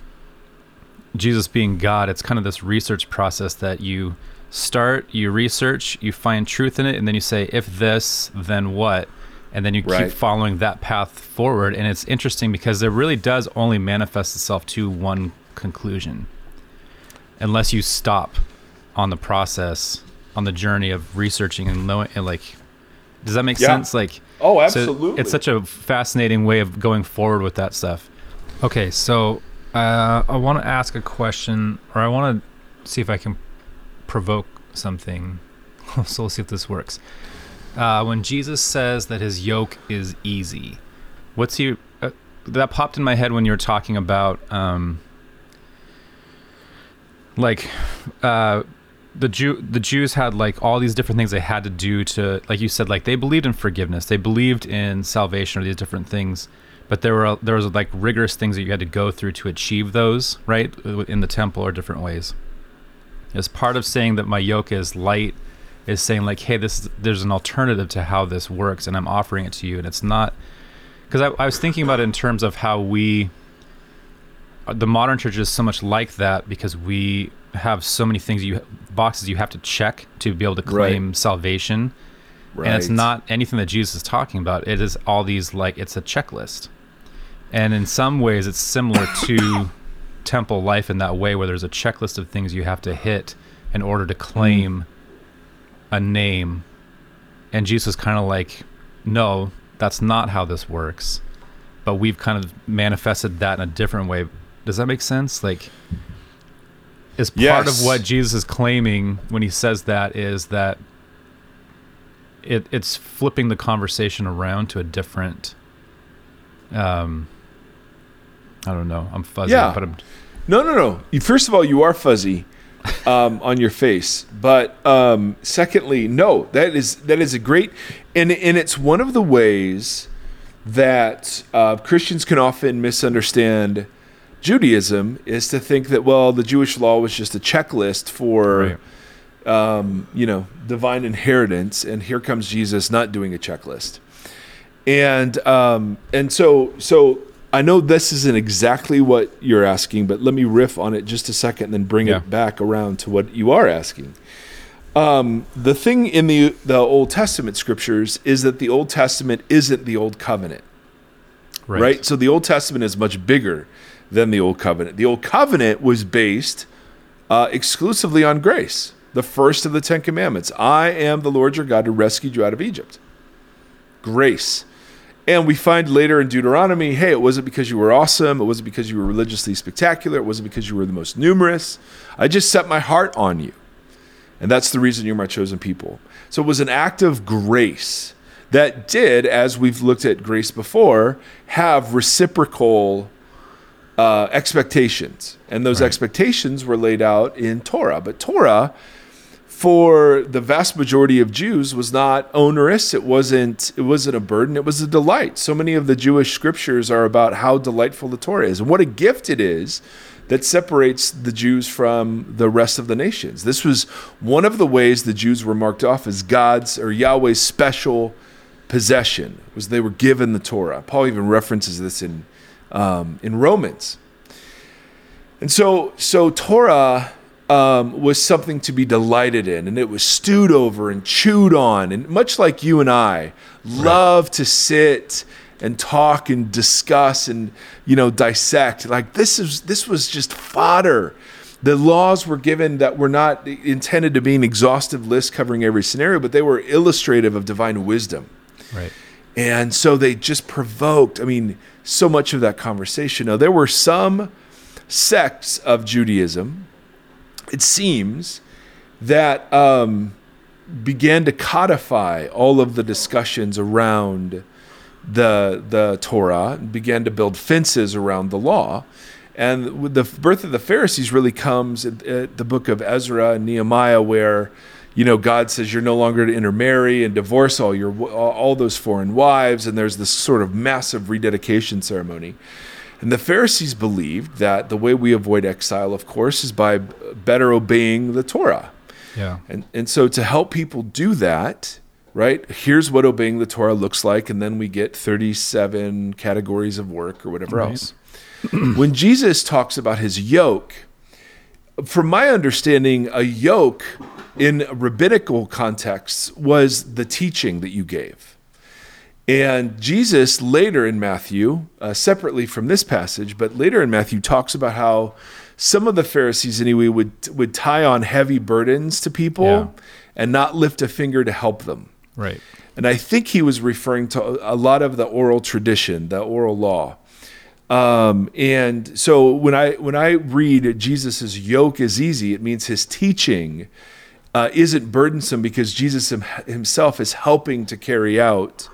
Jesus being God, it's kind of this research process that you start, you research, you find truth in it, and then you say, if this, then what? and then you keep following that path forward. And it's interesting because it really does only manifest itself to one conclusion, unless you stop on the process, on the journey of researching and knowing. And like, does that make Yeah. sense? Like, Oh, so absolutely. it's such a fascinating way of going forward with that stuff. Okay, so uh, I want to ask a question, or I want to see if I can provoke something. so we'll see if this works. Uh, when Jesus says that his yoke is easy, what's he? Uh, that popped in my head when you were talking about, um, like, uh, the Jew the Jews had like all these different things they had to do to like you said like they believed in forgiveness. They believed in salvation or these different things but there were there was like rigorous things that you had to go through to achieve those right in the temple or different ways. As part of saying that my yoke is light is saying like hey this there's an alternative to how this works and I'm offering it to you. And it's not because I, I was thinking about it in terms of how we the modern church is so much like that because we have so many things you boxes you have to check to be able to claim salvation. And it's not anything that jesus is talking about. It is all these like it's a checklist. And in some ways it's similar to temple life in that way where there's a checklist of things you have to hit in order to claim a name. And jesus is kind of like no that's not how this works. But we've kind of manifested that in a different way does that make sense like is part Yes. of what jesus is claiming when he says that is that it, it's flipping the conversation around to a different um i don't know i'm fuzzy Yeah. but i'm No, no, no. You- First of all, you are fuzzy um, on your face, but um, secondly, no. That is that is a great, and and it's one of the ways that uh, Christians can often misunderstand Judaism is to think that well, the Jewish law was just a checklist for Right. um, you know divine inheritance, and here comes Jesus not doing a checklist, and um, and so so I know this isn't exactly what you're asking, but let me riff on it just a second, and then bring Yeah. it back around to what you are asking. Um, the thing in the the Old Testament scriptures is that the Old Testament isn't the Old Covenant right. So the Old Testament is much bigger than the Old Covenant. The Old Covenant was based uh, exclusively on grace, the first of the Ten Commandments. I am the Lord your God who rescued you out of Egypt. Grace. And we find later in Deuteronomy, hey, it wasn't because you were awesome. It wasn't because you were religiously spectacular. It wasn't because you were the most numerous. I just set my heart on you. And that's the reason you're my chosen people. So it was an act of grace that did, as we've looked at grace before, have reciprocal uh, expectations. And those Right. expectations were laid out in Torah. But Torah, for the vast majority of Jews, was not onerous. It wasn't. It wasn't a burden. It was a delight. So many of the Jewish scriptures are about how delightful the Torah is and what a gift it is that separates the Jews from the rest of the nations. This was one of the ways the Jews were marked off as God's or Yahweh's special possession was they were given the Torah. Paul even references this in um, in Romans. And so so Torah um, was something to be delighted in, and it was stewed over and chewed on, and much like you and I love to sit and talk and discuss and you know dissect. Like this is this was just fodder. The laws were given that were not intended to be an exhaustive list covering every scenario, but they were illustrative of divine wisdom. right And so they just provoked, I mean, so much of that conversation. Now, there were some sects of Judaism, it seems, that um, began to codify all of the discussions around the, the Torah, and began to build fences around the law. And the birth of the Pharisees really comes at, at the book of Ezra and Nehemiah, where you know God says you're no longer to intermarry and divorce all your all those foreign wives, and there's this sort of massive rededication ceremony. And the Pharisees believed that the way we avoid exile, of course, is by better obeying the Torah. yeah And, and so to help people do that, right, here's what obeying the Torah looks like. And then we get 37 categories of work or whatever Right. else. when Jesus talks about his yoke, from my understanding, a yoke in rabbinical contexts was the teaching that you gave. And Jesus later in Matthew, uh, separately from this passage, but later in Matthew, talks about how some of the Pharisees anyway would would tie on heavy burdens to people Yeah. and not lift a finger to help them. Right. And I think he was referring to a lot of the oral tradition, the oral law. Um, and so when I when I read Jesus's yoke is easy, it means his teaching uh, isn't burdensome because Jesus himself is helping to carry out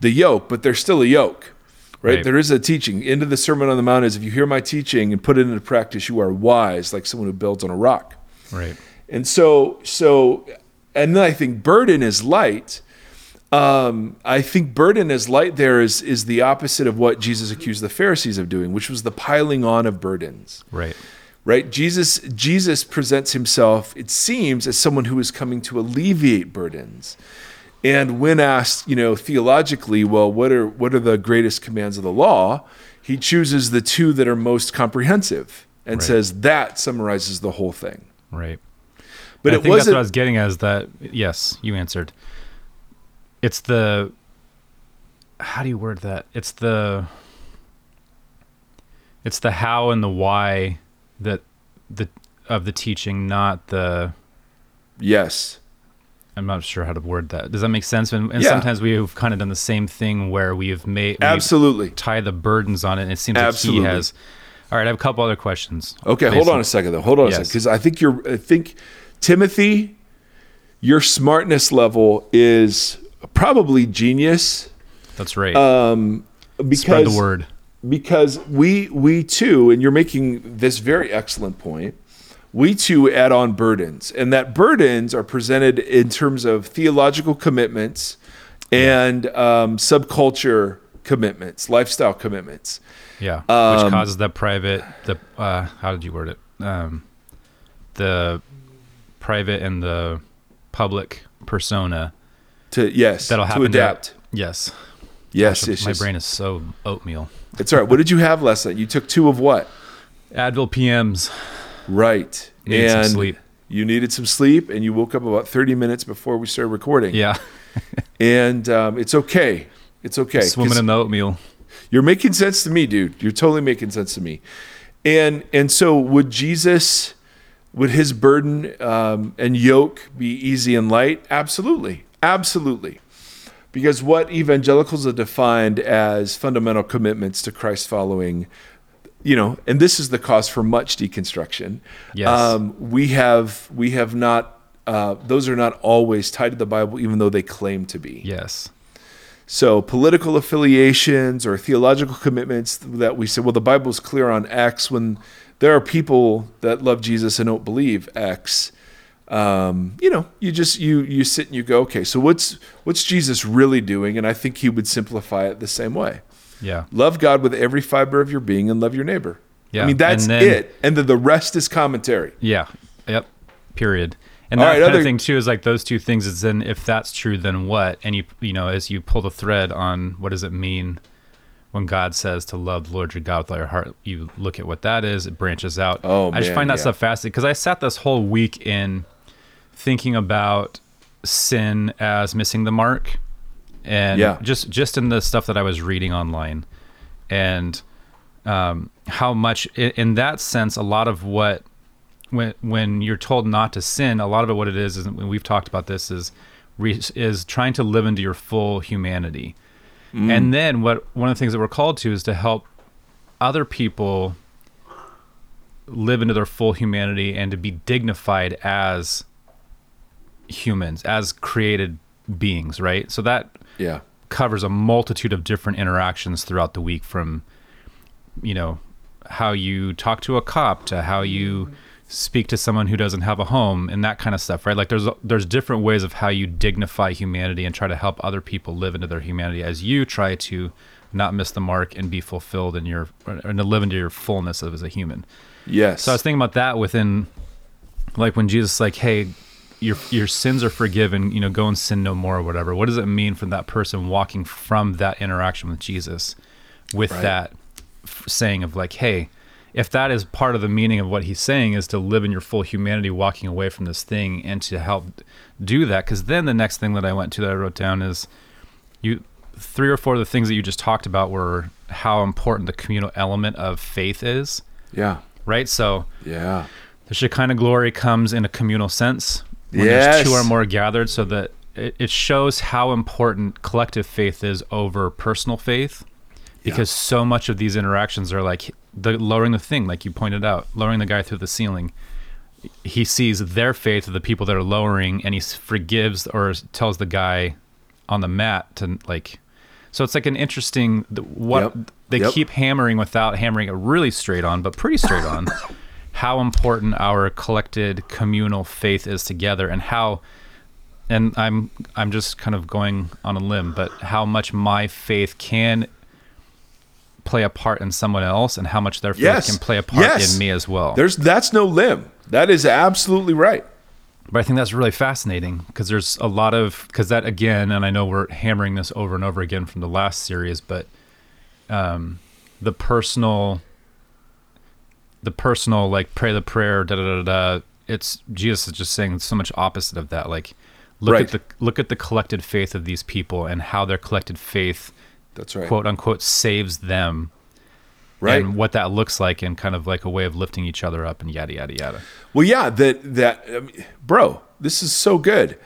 the yoke, but there's still a yoke, right? Right. There is a teaching. End of the Sermon on the Mount is if you hear my teaching and put it into practice, you are wise, like someone who builds on a rock. Right. And so, so, and then I think burden is light. Um, I think burden is light there is is the opposite of what Jesus accused the Pharisees of doing, which was the piling on of burdens. Right. Right? Jesus Jesus presents himself, it seems, as someone who is coming to alleviate burdens. And when asked, you know, theologically, well, what are what are the greatest commands of the law? He chooses the two that are most comprehensive and Right. says that summarizes the whole thing. Right. But I it think that's what I was getting at is that yes, you answered. It's the how do you word that? It's the it's the how and the why that the of the teaching, not the yes. I'm not sure how to word that. Does that make sense? And, and Yeah. sometimes we've kind of done the same thing where we've made we Absolutely. tie the burdens on it. And it seems Absolutely. like he has. All right, I have a couple other questions. Okay, hold on on- a second though. Hold on a second because I think you're. I think Timothy, your smartness level is probably genius. That's right. Um, because Spread the word. Because we we too, and you're making this very excellent point. We too add on burdens, and that burdens are presented in terms of theological commitments and um, subculture commitments, lifestyle commitments. Yeah, Um, which causes that private the uh, how did you word it? Um, the private and the public persona. To yes, That'll to happen to- adapt. Yes, Yes, my yes, yes. brain is so oatmeal. It's all right. What did you have last night? You took two of what? Advil PMs. Right. And sleep. you needed some sleep, and you woke up about 30 minutes before we started recording. Yeah, And um, it's okay. It's okay. swimming in the oatmeal. You're making sense to me, dude. You're totally making sense to me. And and so would Jesus, would his burden um, and yoke be easy and light? Absolutely, absolutely. Because what evangelicals have defined as fundamental commitments to Christ following, you know, and this is the cause for much deconstruction. Yes. Um, we have we have not. Uh, those are not always tied to the Bible, even though they claim to be. Yes. So political affiliations or theological commitments that we say, well, the Bible's clear on X when there are people that love Jesus and don't believe X. Um, you know, you just you you sit and you go, okay, so what's what's Jesus really doing? And I think he would simplify it the same way. Yeah. Love God with every fiber of your being and love your neighbor. Yeah. I mean that's And then- it. And then the rest is commentary. Yeah. Yep. Period. And All that right, kind other- of thing too is like those two things. Is then if that's true, then what? And you you know as you pull the thread on what does it mean when God says to love the Lord your God with all your heart, you look at what that is. It branches out. Oh, I just man, find that yeah. stuff fascinating because I sat this whole week in thinking about sin as missing the mark, and Yeah. just just in the stuff that I was reading online, and um, how much in, in that sense, a lot of what when when you're told not to sin, a lot of it what it is is when we've talked about this is is trying to live into your full humanity. And then what one of the things that we're called to is to help other people live into their full humanity and to be dignified as humans, as created beings, right? So that Yeah. covers a multitude of different interactions throughout the week from you know how you talk to a cop to how you speak to someone who doesn't have a home and that kind of stuff right like there's there's different ways of how you dignify humanity and try to help other people live into their humanity as you try to not miss the mark and be fulfilled in your and to live into your fullness of as a human Yes. so I was thinking about that within, like when Jesus like, "Hey, your your sins are forgiven. You know, go and sin no more, or whatever." What does it mean for that person walking from that interaction with Jesus, with Right. that f- saying of like, "Hey, if that is part of the meaning of what he's saying is to live in your full humanity, walking away from this thing, and to help do that." Because then the next thing that I went to that I wrote down is, you three or four of the things that you just talked about were how important the communal element of faith is, Yeah. right? So Yeah. the Shekinah glory comes in a communal sense when Yes. there's two or more gathered, so that it, it shows how important collective faith is over personal faith, because so much of these interactions are like the lowering the thing, like you pointed out, lowering the guy through the ceiling. He sees their faith of the people that are lowering, and he forgives or tells the guy on the mat to like. So it's like an interesting what Yep. they Yep. keep hammering without hammering it really straight on, but pretty straight on. how important our collected communal faith is together, and how, and I'm I'm just kind of going on a limb, but how much my faith can play a part in someone else, and how much their faith Yes. can play a part Yes. in me as well. There's that's no limb. That is absolutely right. But I think that's really fascinating because there's a lot of because that again, and I know we're hammering this over and over again from the last series, but um, the personal, the personal like pray the prayer, da da da da. It's Jesus is just saying so much opposite of that. Like look Right. at the look at the collected faith of these people and how their collected faith, That's right. quote unquote, saves them. right. And what that looks like, and kind of like a way of lifting each other up, and yada yada yada. Well, yeah, that that I mean, bro, this is so good.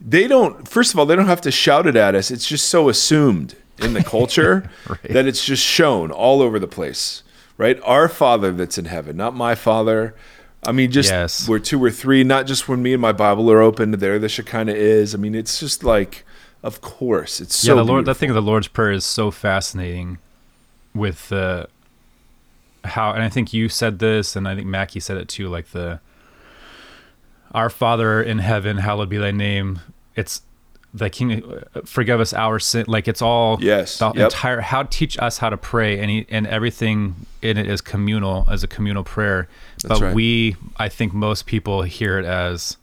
They don't. First of all, they don't have to shout it at us. It's just so assumed in the culture that it's just shown all over the place, right? Our Father that's in heaven, not my Father. I mean, just Yes. where two or three, not just when me and my Bible are open. There, the Shekinah is. I mean, it's just like, of course, it's so. yeah, the Lord. That beautiful. thing of the Lord's Prayer is so fascinating, with the how, and I think you said this, and I think Mackie said it too. Like the Our Father in heaven, hallowed be thy name. It's the King. uh, Forgive us our sin. Like it's all Yes, The yep. entire how teach us how to pray, and he, and everything in it is communal as a communal prayer. That's but right. we, I think, most people hear it as,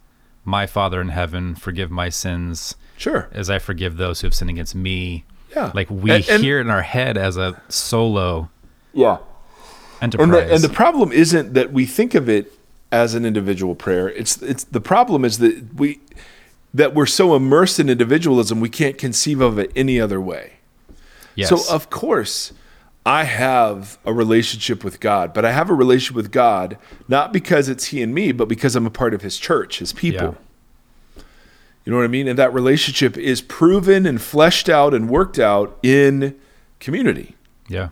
"My Father in heaven, forgive my sins." Sure. as I forgive those who have sinned against me. Yeah. Like we And- and- hear it in our head as a solo Yeah. enterprise. And the, and the problem isn't that we think of it as an individual prayer. It's it's the problem is that we that we're so immersed in individualism we can't conceive of it any other way. yes. So of course I have a relationship with God, but I have a relationship with God not because it's he and me, but because I'm a part of his church, his people. You know what I mean? And that relationship is proven and fleshed out and worked out in community. yeah.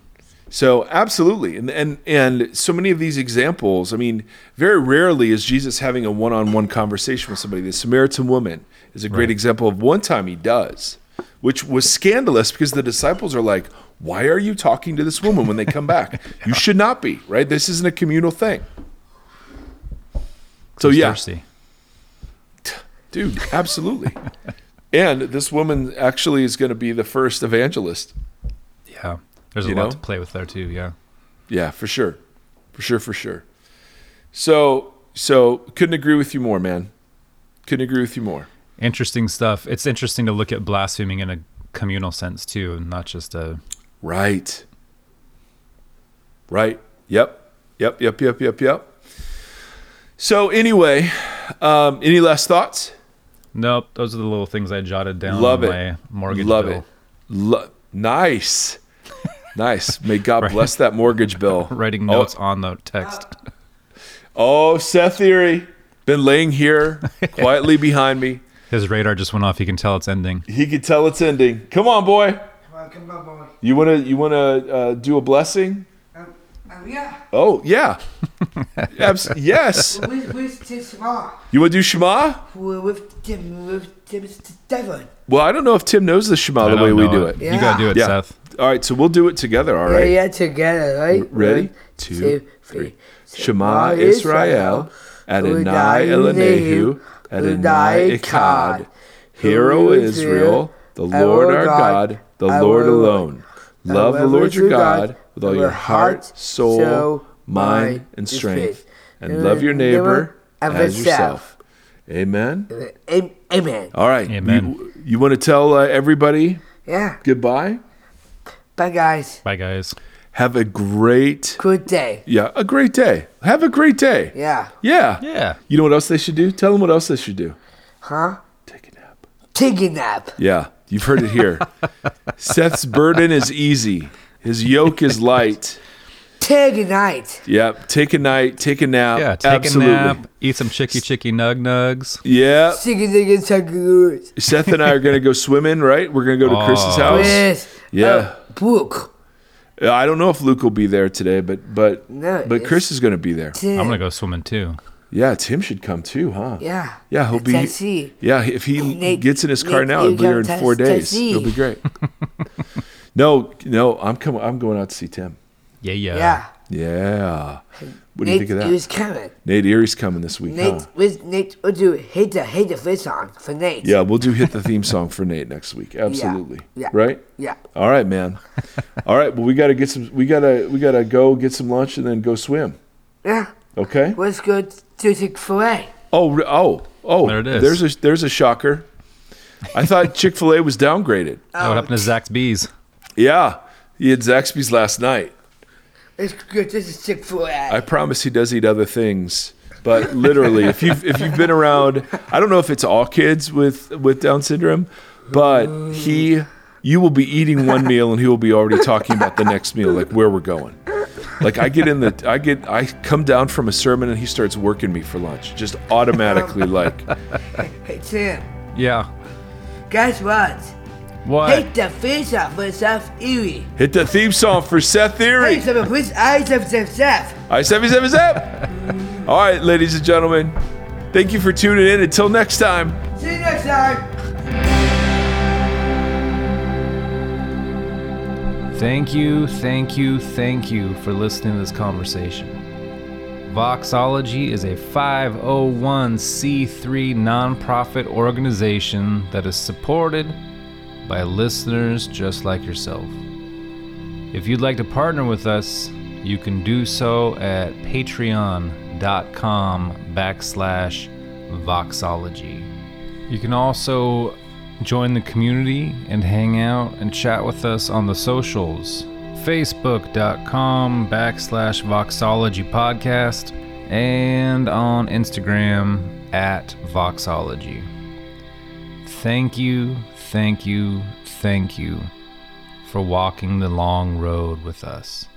So absolutely, and and and so many of these examples. I mean, very rarely is Jesus having a one-on-one conversation with somebody. The Samaritan woman is a great Right. example of one time he does, which was scandalous because the disciples are like, "Why are you talking to this woman when they come back? You should not be right. This isn't a communal thing." So Who's yeah, thirsty? dude, absolutely. and this woman actually is going to be the first evangelist. Yeah. There's a You lot know? to play with there too. Yeah. Yeah, for sure. For sure, for sure. So, so couldn't agree with you more, man. Couldn't agree with you more. Interesting stuff. It's interesting to look at blaspheming in a communal sense too, and not just a. Right. Right. Yep. Yep. Yep. Yep. Yep. Yep. So anyway, um, any last thoughts? Nope. Those are the little things I jotted down. Love on it. My mortgage Love bill. it. Lo- nice. Nice. May God Right. bless that mortgage bill. Writing Oh. notes on the text. Oh, Seth Erie, been laying here quietly behind me. His radar just went off. He can tell it's ending. He can tell it's ending. Come on, boy. Come on, come on, boy. You wanna you wanna uh, do a blessing? Um, um, yeah. Oh yeah, Abs- yes. With, with this law. You wanna do Shema? With Tim, with Tim's Devon. Well, I don't know if Tim knows the Shema I the way we do it. Yeah. You gotta do it, Yeah. Seth. All right, so we'll do it together. All Yeah, right. yeah, together, right? Ready? three Shema Israel, Adonai Eloheinu, Adonai Echad. Hear, O Israel, the Lord our God, the Lord alone. Love the Lord your God with all your heart, soul, mind, and strength. And love your neighbor as yourself. Amen. Amen. All right. Amen. You, you want to tell uh, everybody Yeah. goodbye? Bye, guys. Bye, guys. Have a great, Good day. yeah, a great day. Have a great day. Yeah. Yeah. Yeah. You know what else they should do? Tell them what else they should do. Huh? Take a nap. Take a nap. Yeah. You've heard it here. Seth's burden is easy. His yoke is light. Take a night. Yep. Take a night. Take a nap. Yeah, take Absolutely. a nap, eat some chicky chicky nug nugs. Yeah. Sing it again, Tuckaroos. Seth and I are going to go swimming, right? We're going to go to Chris's Oh. house. Yes. Yeah. Uh, Brooke. Uh, I don't know if Luke will be there today, but but No, but Chris is going to be there. Tim. I'm gonna go swimming too. Yeah, Tim should come too, huh? Yeah. Yeah, he'll be. Taxi. Yeah, if he Nate- gets in his car Nate, now, you he'll be here in got four tax- days. taxi. It'll be great. no, no, I'm coming. I'm going out to see Tim. Yeah, yeah. Yeah. Yeah. What do Nate you think of that? He was coming. Nate Erie's coming this week, Nate, huh? with Nate, we'll do hate the hate the first song for Nate. Yeah, we'll do hit the theme song for Nate next week. Absolutely. Yeah. Right? Yeah. All right, man. All right, well we got to get some we got to we got to go get some lunch and then go swim. Yeah. Okay? Let's go to Chick-fil-A. Oh, oh, oh. There it is. There's a there's a shocker. I thought Chick-fil-A was downgraded. Oh, what happened to oh. Zaxby's? Yeah. He had Zaxby's last night. Let's go. This is Chick-fil-A. I promise he does eat other things, but literally, if you've if you've been around, I don't know if it's all kids with with Down syndrome, but he, you will be eating one meal and he will be already talking about the next meal, like where we're going. Like I get in the, I get, I come down from a sermon and he starts working me for lunch, just automatically like, Hey Tim, Yeah. guess what? What? Hate the face off for Seth Erie. hit the theme song for Seth Hey, Theory. some please eyes of Seth Seth. I seven seven seven. All right, ladies and gentlemen, thank you for tuning in. Until next time. See you next time. Thank you, thank you, thank you for listening to this conversation. Voxology is a 501c3 nonprofit organization that is supported by listeners just like yourself. If you'd like to partner with us, you can do so at patreon.com backslash voxology. You can also join the community and hang out and chat with us on the socials facebook.com backslash voxology podcast and on instagram at voxology thank you thank you thank you for walking the long road with us